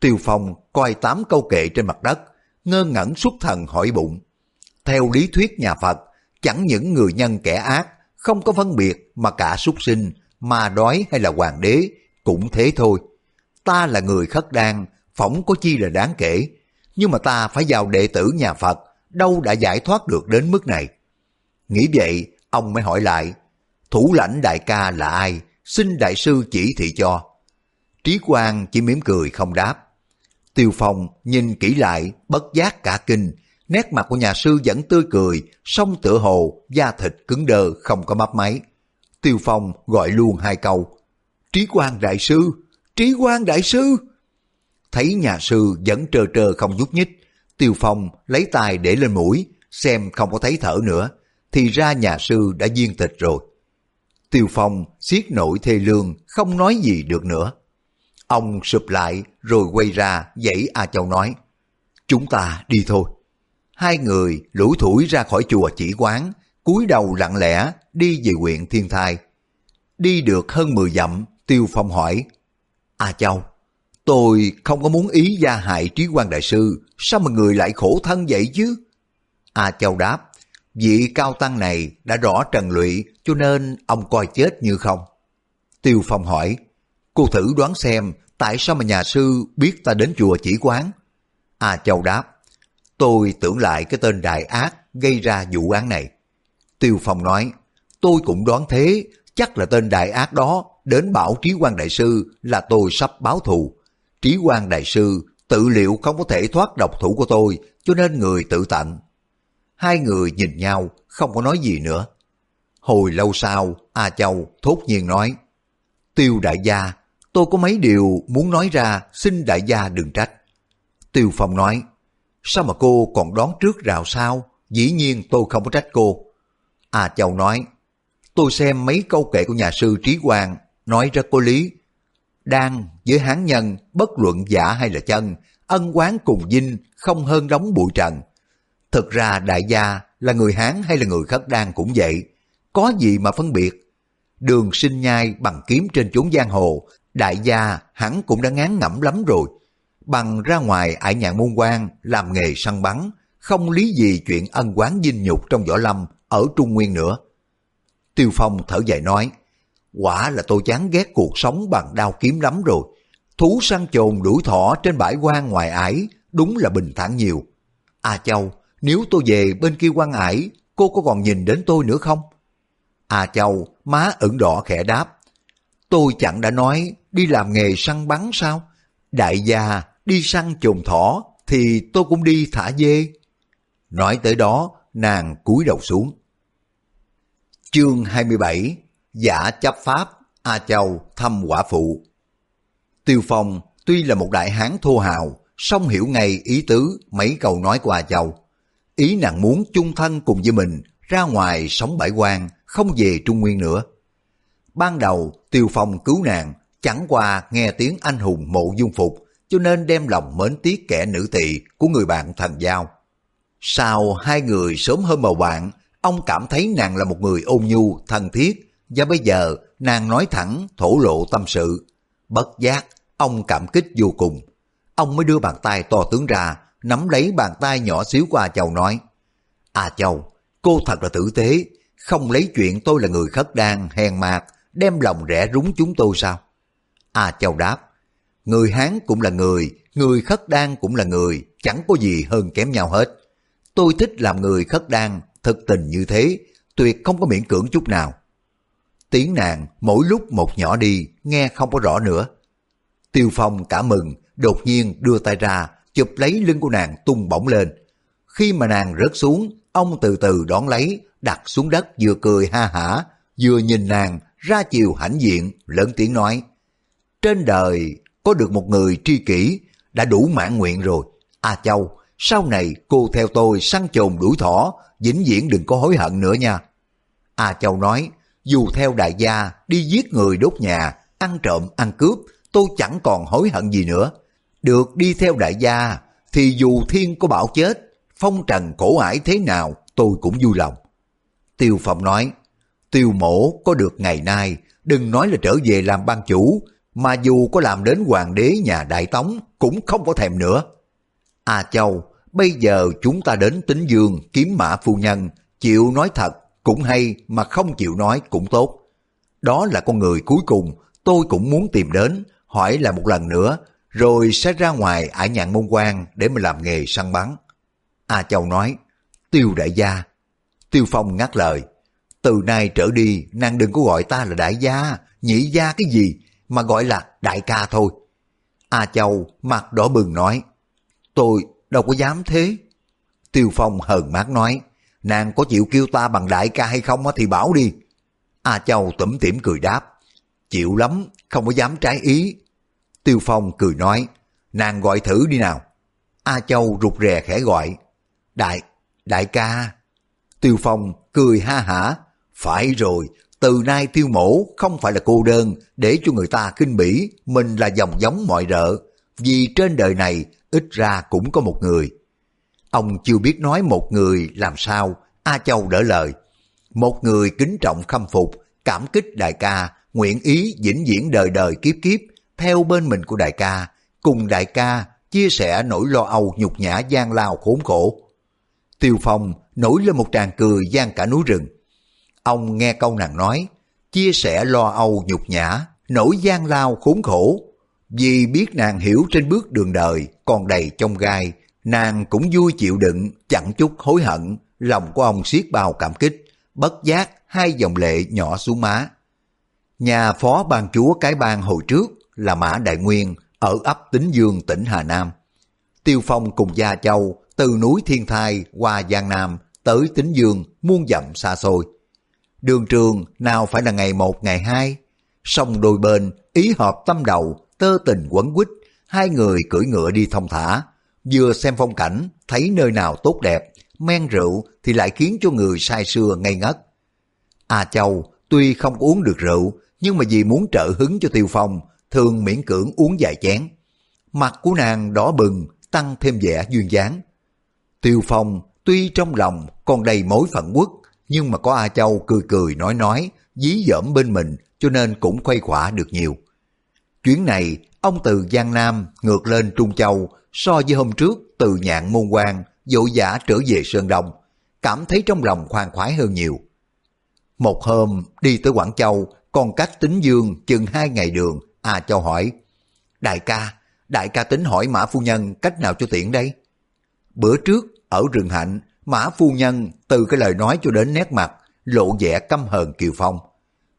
Speaker 1: Tiêu Phong coi tám câu kệ trên mặt đất, ngơ ngẩn xuất thần hỏi bụng. Theo lý thuyết nhà Phật, chẳng những người nhân kẻ ác, không có phân biệt mà cả súc sinh, ma đói hay là hoàng đế, cũng thế thôi. Ta là người khất đan, phỏng có chi là đáng kể, nhưng mà ta phải vào đệ tử nhà Phật, đâu đã giải thoát được đến mức này. Nghĩ vậy, ông mới hỏi lại, thủ lãnh đại ca là ai, xin đại sư chỉ thị cho. Trí Quang chỉ mỉm cười không đáp. Tiêu Phong nhìn kỹ lại, bất giác cả kinh, nét mặt của nhà sư vẫn tươi cười, song tựa hồ, da thịt cứng đơ, không có mấp máy. Tiêu Phong gọi luôn hai câu. Trí Quang Đại Sư! Trí Quang Đại Sư! Thấy nhà sư vẫn trơ trơ không nhúc nhích, Tiêu Phong lấy tay để lên mũi, xem không có thấy thở nữa, thì ra nhà sư đã viên tịch rồi. Tiêu Phong siết nổi thê lương, không nói gì được nữa. Ông sụp lại rồi quay ra dãy A Châu nói, chúng ta đi thôi. Hai người lủi thủi ra khỏi chùa chỉ quán, cúi đầu lặng lẽ đi về huyện Thiên Thai. Đi được hơn 10 dặm, Tiêu Phong hỏi, A Châu, tôi không có muốn ý gia hại trí quan đại sư, sao mà người lại khổ thân vậy chứ? A Châu đáp, vị cao tăng này đã rõ trần lụy cho nên ông coi chết như không. Tiêu Phong hỏi, cô thử đoán xem tại sao mà nhà sư biết ta đến chùa chỉ quán? A Châu đáp, tôi tưởng lại cái tên đại ác gây ra vụ án này. Tiêu Phong nói, tôi cũng đoán thế, chắc là tên đại ác đó đến bảo Trí quan Đại Sư là tôi sắp báo thù. Trí quan Đại Sư tự liệu không có thể thoát độc thủ của tôi, cho nên người tự tận. Hai người nhìn nhau, không có nói gì nữa. Hồi lâu sau, A Châu thốt nhiên nói, Tiêu đại gia, tôi có mấy điều muốn nói ra, xin đại gia đừng trách. Tiêu Phong nói, sao mà cô còn đón trước rào sao? Dĩ nhiên tôi không có trách cô. A Châu nói, tôi xem mấy câu kệ của nhà sư Trí Quang nói rất có lý. Đang với hán nhân, bất luận giả hay là chân, ân quán cùng dinh không hơn đóng bụi trần. Thực ra đại gia là người Hán hay là người khất đan cũng vậy, có gì mà phân biệt. Đường sinh nhai bằng kiếm trên chốn giang hồ, đại gia hắn cũng đã ngán ngẩm lắm rồi. Bằng ra ngoài ải nhạn môn quan làm nghề săn bắn, không lý gì chuyện ân quán dinh nhục trong võ lâm ở Trung Nguyên nữa. Tiêu Phong thở dài nói, quả là tôi chán ghét cuộc sống bằng đao kiếm lắm rồi. thú săn chồn đuổi thỏ trên bãi quan ngoài ải đúng là bình thản nhiều. A Châu, nếu tôi về bên kia quan ải, cô có còn nhìn đến tôi nữa không? À, A Châu, má ửng đỏ khẽ đáp. Tôi chẳng đã nói đi làm nghề săn bắn sao? Đại gia đi săn chồn thỏ thì tôi cũng đi thả dê. Nói tới đó, nàng cúi đầu xuống. Chương 27 Giả chấp pháp, à, A Châu thăm quả phụ. Tiêu Phong tuy là một đại hán thô hào, song hiểu ngay ý tứ mấy câu nói của à, A Châu. Ý nàng muốn chung thân cùng với mình ra ngoài sống bãi quan, không về Trung Nguyên nữa. Ban đầu Tiêu Phong cứu nàng, chẳng qua nghe tiếng anh hùng mộ dung phục, cho nên đem lòng mến tiếc kẻ nữ tỳ của người bạn thần giao. Sau hai người sớm hơn bầu bạn, ông cảm thấy nàng là một người ôn nhu, thân thiết, và bây giờ nàng nói thẳng, thổ lộ tâm sự. Bất giác, ông cảm kích vô cùng. Ông mới đưa bàn tay to tướng ra, nắm lấy bàn tay nhỏ xíu của A Châu nói, A Châu, cô thật là tử tế, không lấy chuyện tôi là người khất đan, hèn mạt, đem lòng rẻ rúng chúng tôi sao? A Châu đáp, người Hán cũng là người, người khất đan cũng là người, chẳng có gì hơn kém nhau hết. Tôi thích làm người khất đan, thực tình như thế, tuyệt không có miễn cưỡng chút nào. Tiếng nàng mỗi lúc một nhỏ đi, nghe không có rõ nữa. Tiêu Phong cả mừng, đột nhiên đưa tay ra, chụp lấy lưng của nàng tung bổng lên. Khi mà nàng rớt xuống, ông từ từ đón lấy, đặt xuống đất vừa cười ha hả, vừa nhìn nàng ra chiều hãnh diện, lớn tiếng nói. Trên đời có được một người tri kỷ đã đủ mãn nguyện rồi. A Châu, sau này cô theo tôi săn chồn đuổi thỏ, vĩnh viễn đừng có hối hận nữa nha. A Châu nói, dù theo đại gia đi giết người đốt nhà, ăn trộm, ăn cướp, tôi chẳng còn hối hận gì nữa. Được đi theo đại gia, thì dù thiên có bảo chết, phong trần cổ ải thế nào, tôi cũng vui lòng. Tiêu Phong nói, tiêu mổ có được ngày nay, đừng nói là trở về làm ban chủ, mà dù có làm đến hoàng đế nhà Đại Tống cũng không có thèm nữa. A Châu, bây giờ chúng ta đến tính dương kiếm mã phu nhân, chịu nói thật cũng hay mà không chịu nói cũng tốt. Đó là con người cuối cùng tôi cũng muốn tìm đến, hỏi là một lần nữa, rồi sẽ ra ngoài ải nhạn môn quan để mà làm nghề săn bắn. A Châu nói, tiêu đại gia. Tiêu Phong ngắt lời, từ nay trở đi nàng đừng có gọi ta là đại gia, nhị gia cái gì, mà gọi là đại ca thôi. A Châu mặt đỏ bừng nói, tôi đâu có dám thế. Tiêu Phong hờn mát nói, nàng có chịu kêu ta bằng đại ca hay không thì bảo đi. A Châu tủm tỉm cười đáp, chịu lắm, không có dám trái ý. Tiêu Phong cười nói, nàng gọi thử đi nào. A Châu rụt rè khẽ gọi, đại, đại ca. Tiêu Phong cười ha hả, phải rồi, từ nay tiêu mổ không phải là cô đơn để cho người ta kinh bỉ mình là dòng giống mọi rợ, vì trên đời này ít ra cũng có một người. Ông chưa biết nói một người làm sao, A Châu đỡ lời. Một người kính trọng khâm phục, cảm kích đại ca, nguyện ý vĩnh viễn đời đời kiếp kiếp, theo bên mình của đại ca, cùng đại ca chia sẻ nỗi lo âu nhục nhã gian lao khốn khổ. Tiêu Phong nổi lên một tràng cười gian cả núi rừng. Ông nghe câu nàng nói, chia sẻ lo âu nhục nhã, nỗi gian lao khốn khổ. Vì biết nàng hiểu trên bước đường đời còn đầy trong gai, nàng cũng vui chịu đựng, chẳng chút hối hận, lòng của ông siết bao cảm kích, bất giác hai dòng lệ nhỏ xuống má. Nhà phó ban chúa cái bang hồi trước là Mã Đại Nguyên ở ấp Tính Dương tỉnh Hà Nam. Tiêu Phong cùng Gia Châu từ núi Thiên Thai qua Giang Nam tới Tính Dương muôn dặm xa xôi. Đường trường nào phải là ngày một ngày hai, song đôi bên ý hợp tâm đầu, tơ tình quấn quýt, hai người cưỡi ngựa đi thông thả, vừa xem phong cảnh, thấy nơi nào tốt đẹp, men rượu thì lại khiến cho người say sưa ngây ngất. A Châu tuy không uống được rượu, nhưng mà vì muốn trợ hứng cho Tiêu Phong, thường miễn cưỡng uống vài chén. Mặt của nàng đỏ bừng, tăng thêm vẻ duyên dáng. Tiêu Phong tuy trong lòng còn đầy mối phận quốc, nhưng mà có A Châu cười cười nói nói, dí dỏm bên mình cho nên cũng khuây khỏa được nhiều. Chuyến này, ông từ Giang Nam ngược lên Trung Châu so với hôm trước từ nhạn môn quan dội dã trở về Sơn Đông, cảm thấy trong lòng khoan khoái hơn nhiều. Một hôm đi tới Quảng Châu, còn cách tính dương chừng hai ngày đường, A Châu hỏi, Đại ca, đại ca tính hỏi Mã Phu Nhân cách nào cho tiện đây? Bữa trước, ở rừng hạnh, Mã Phu Nhân từ cái lời nói cho đến nét mặt, lộ vẻ căm hờn Kiều Phong.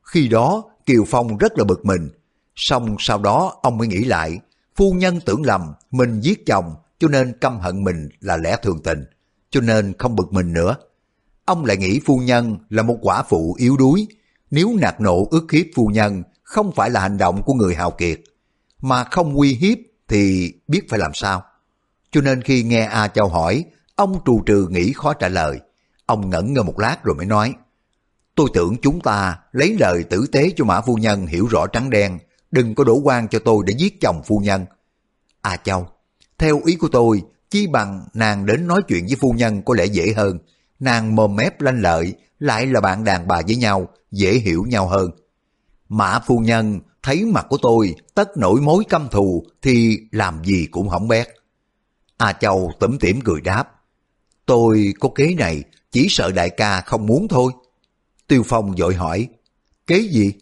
Speaker 1: Khi đó, Kiều Phong rất là bực mình. Xong sau đó ông mới nghĩ lại, phu nhân tưởng lầm mình giết chồng cho nên căm hận mình là lẽ thường tình, cho nên không bực mình nữa. Ông lại nghĩ phu nhân là một quả phụ yếu đuối, nếu nạt nộ ức hiếp phu nhân không phải là hành động của người hào kiệt, mà không uy hiếp thì biết phải làm sao. Cho nên khi nghe A Châu hỏi, ông trù trừ nghĩ khó trả lời. Ông ngẩn ngơ một lát rồi mới nói, tôi tưởng chúng ta lấy lời tử tế cho Mã Phu Nhân hiểu rõ trắng đen, đừng có đổ quan cho tôi để giết chồng Phu Nhân. A Châu, theo ý của tôi, chi bằng nàng đến nói chuyện với Phu Nhân có lẽ dễ hơn. Nàng mồm mép lanh lợi, lại là bạn đàn bà với nhau, dễ hiểu nhau hơn. Mã Phu Nhân thấy mặt của tôi tất nổi mối căm thù thì làm gì cũng hỏng bét. A Châu tủm tỉm cười đáp. Tôi có kế này, chỉ sợ đại ca không muốn thôi. Tiêu Phong dội hỏi, kế gì?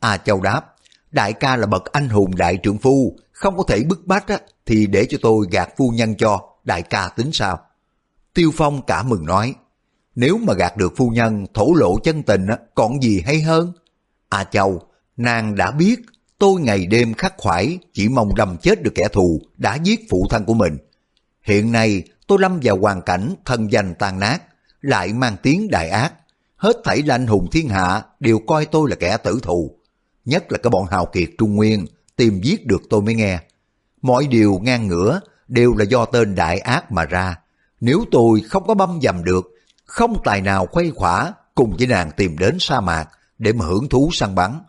Speaker 1: A Châu đáp, đại ca là bậc anh hùng đại trượng phu, không có thể bức bách á, thì để cho tôi gạt phu nhân cho, đại ca tính sao? Tiêu Phong cả mừng nói, nếu mà gạt được phu nhân thổ lộ chân tình á, còn gì hay hơn? A Châu, nàng đã biết tôi ngày đêm khắc khoải chỉ mong đâm chết được kẻ thù đã giết phụ thân của mình. Hiện nay tôi lâm vào hoàn cảnh thân danh tan nát, lại mang tiếng đại ác. Hết thảy là anh hùng thiên hạ đều coi tôi là kẻ tử thù. Nhất là cái bọn hào kiệt Trung Nguyên tìm giết được tôi mới nghe. Mọi điều ngang ngửa đều là do tên đại ác mà ra. Nếu tôi không có băm dầm được, không tài nào khuây khỏa cùng với nàng tìm đến sa mạc để mà hưởng thú săn bắn.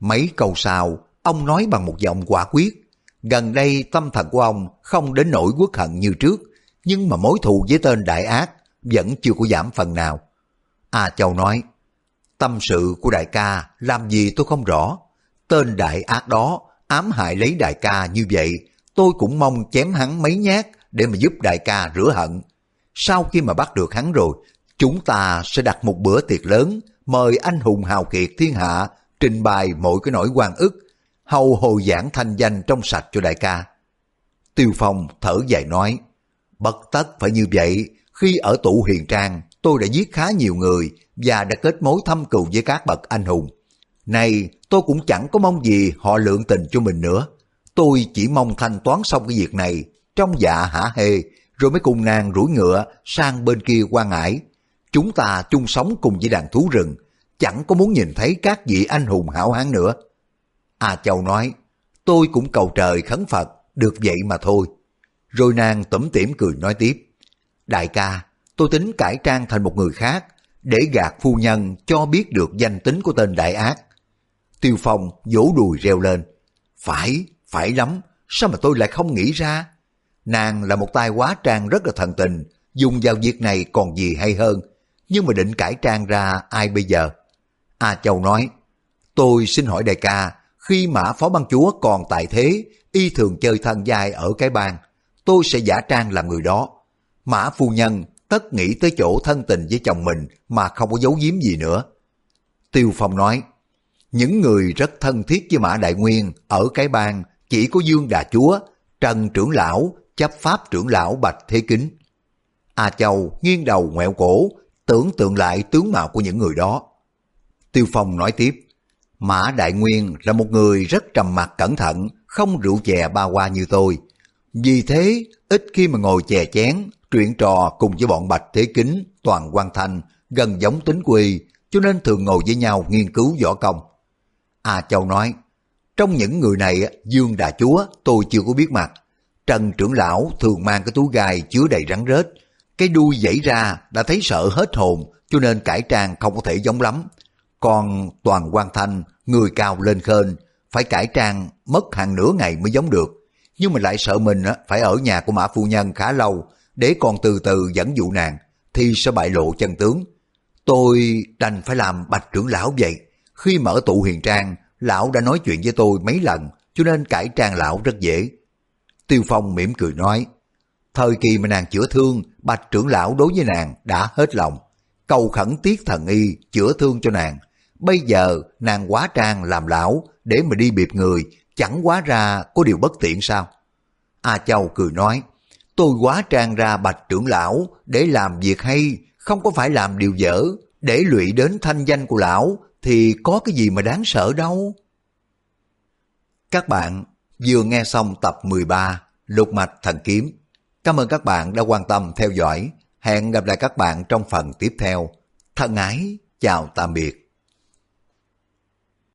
Speaker 1: Mấy câu sau, ông nói bằng một giọng quả quyết. Gần đây tâm thần của ông không đến nỗi quốc hận như trước, nhưng mà mối thù với tên đại ác vẫn chưa có giảm phần nào. A Châu nói, tâm sự của đại ca làm gì tôi không rõ. Tên đại ác đó ám hại lấy đại ca như vậy, tôi cũng mong chém hắn mấy nhát để mà giúp đại ca rửa hận. Sau khi mà bắt được hắn rồi, chúng ta sẽ đặt một bữa tiệc lớn, mời anh hùng hào kiệt thiên hạ trình bày mọi cái nỗi quan ức, hầu hồ giảng thanh danh trong sạch cho đại ca. Tiêu Phong thở dài nói, bất tất phải như vậy, khi ở tụ huyền trang, tôi đã giết khá nhiều người và đã kết mối thâm cừu với các bậc anh hùng. Này, tôi cũng chẳng có mong gì họ lượng tình cho mình nữa. Tôi chỉ mong thanh toán xong cái việc này, trong dạ hả hê, rồi mới cùng nàng rủi ngựa sang bên kia quan ải. Chúng ta chung sống cùng với đàn thú rừng, chẳng có muốn nhìn thấy các vị anh hùng hảo hán nữa. A Châu nói, tôi cũng cầu trời khấn Phật, được vậy mà thôi. Rồi nàng tủm tỉm cười nói tiếp, đại ca, tôi tính cải trang thành một người khác, để gạt phu nhân cho biết được danh tính của tên đại ác. Tiêu Phong vỗ đùi reo lên, phải, phải lắm, sao mà tôi lại không nghĩ ra? Nàng là một tai quá trang rất là thần tình, dùng vào việc này còn gì hay hơn, nhưng mà định cải trang ra ai bây giờ? A Châu nói, tôi xin hỏi đại ca, khi mã phó ban chúa còn tại thế, y thường chơi thân dài ở cái bang, tôi sẽ giả trang làm người đó. Mã phu nhân tất nghĩ tới chỗ thân tình với chồng mình mà không có giấu giếm gì nữa. Tiêu Phong nói, những người rất thân thiết với Mã Đại Nguyên ở cái bang chỉ có Dương Đà Chúa, Trần Trưởng Lão, chấp pháp trưởng lão Bạch Thế Kính. A Châu nghiêng đầu ngoẹo cổ, tưởng tượng lại tướng mạo của những người đó. Tiêu Phong nói tiếp, Mã Đại Nguyên là một người rất trầm mặc cẩn thận, không rượu chè ba qua như tôi. Vì thế, ít khi mà ngồi chè chén, truyện trò cùng với bọn Bạch Thế Kính, Toàn Quan Thanh, gần giống tính quỳ, cho nên thường ngồi với nhau nghiên cứu võ công. A Châu nói, trong những người này, Dương Đà Chúa tôi chưa có biết mặt. Trần trưởng lão thường mang cái túi gai chứa đầy rắn rết, cái đuôi dãy ra đã thấy sợ hết hồn, cho nên cải trang không có thể giống lắm, còn toàn quan thanh, người cao lên khên, phải cải trang mất hàng nửa ngày mới giống được. Nhưng mà lại sợ mình phải ở nhà của mã phu nhân khá lâu, để còn từ từ dẫn dụ nàng, thì sẽ bại lộ chân tướng. Tôi đành phải làm bạch trưởng lão vậy. Khi mở tụ huyền trang, lão đã nói chuyện với tôi mấy lần, cho nên cải trang lão rất dễ. Tiêu Phong mỉm cười nói, thời kỳ mà nàng chữa thương, bạch trưởng lão đối với nàng đã hết lòng. Cầu khẩn tiết thần y, chữa thương cho nàng, Bây giờ nàng quá trang làm lão để mà đi biệp người chẳng quá ra có điều bất tiện sao? A Châu cười nói, tôi quá trang ra bạch trưởng lão để làm việc hay, không có phải làm điều dở, để lụy đến thanh danh của lão thì có cái gì mà đáng sợ đâu. Các bạn vừa nghe xong tập 13 Lục Mạch Thần Kiếm. Cảm ơn các bạn đã quan tâm theo dõi. Hẹn gặp lại các bạn trong phần tiếp theo. Thân ái, chào tạm biệt.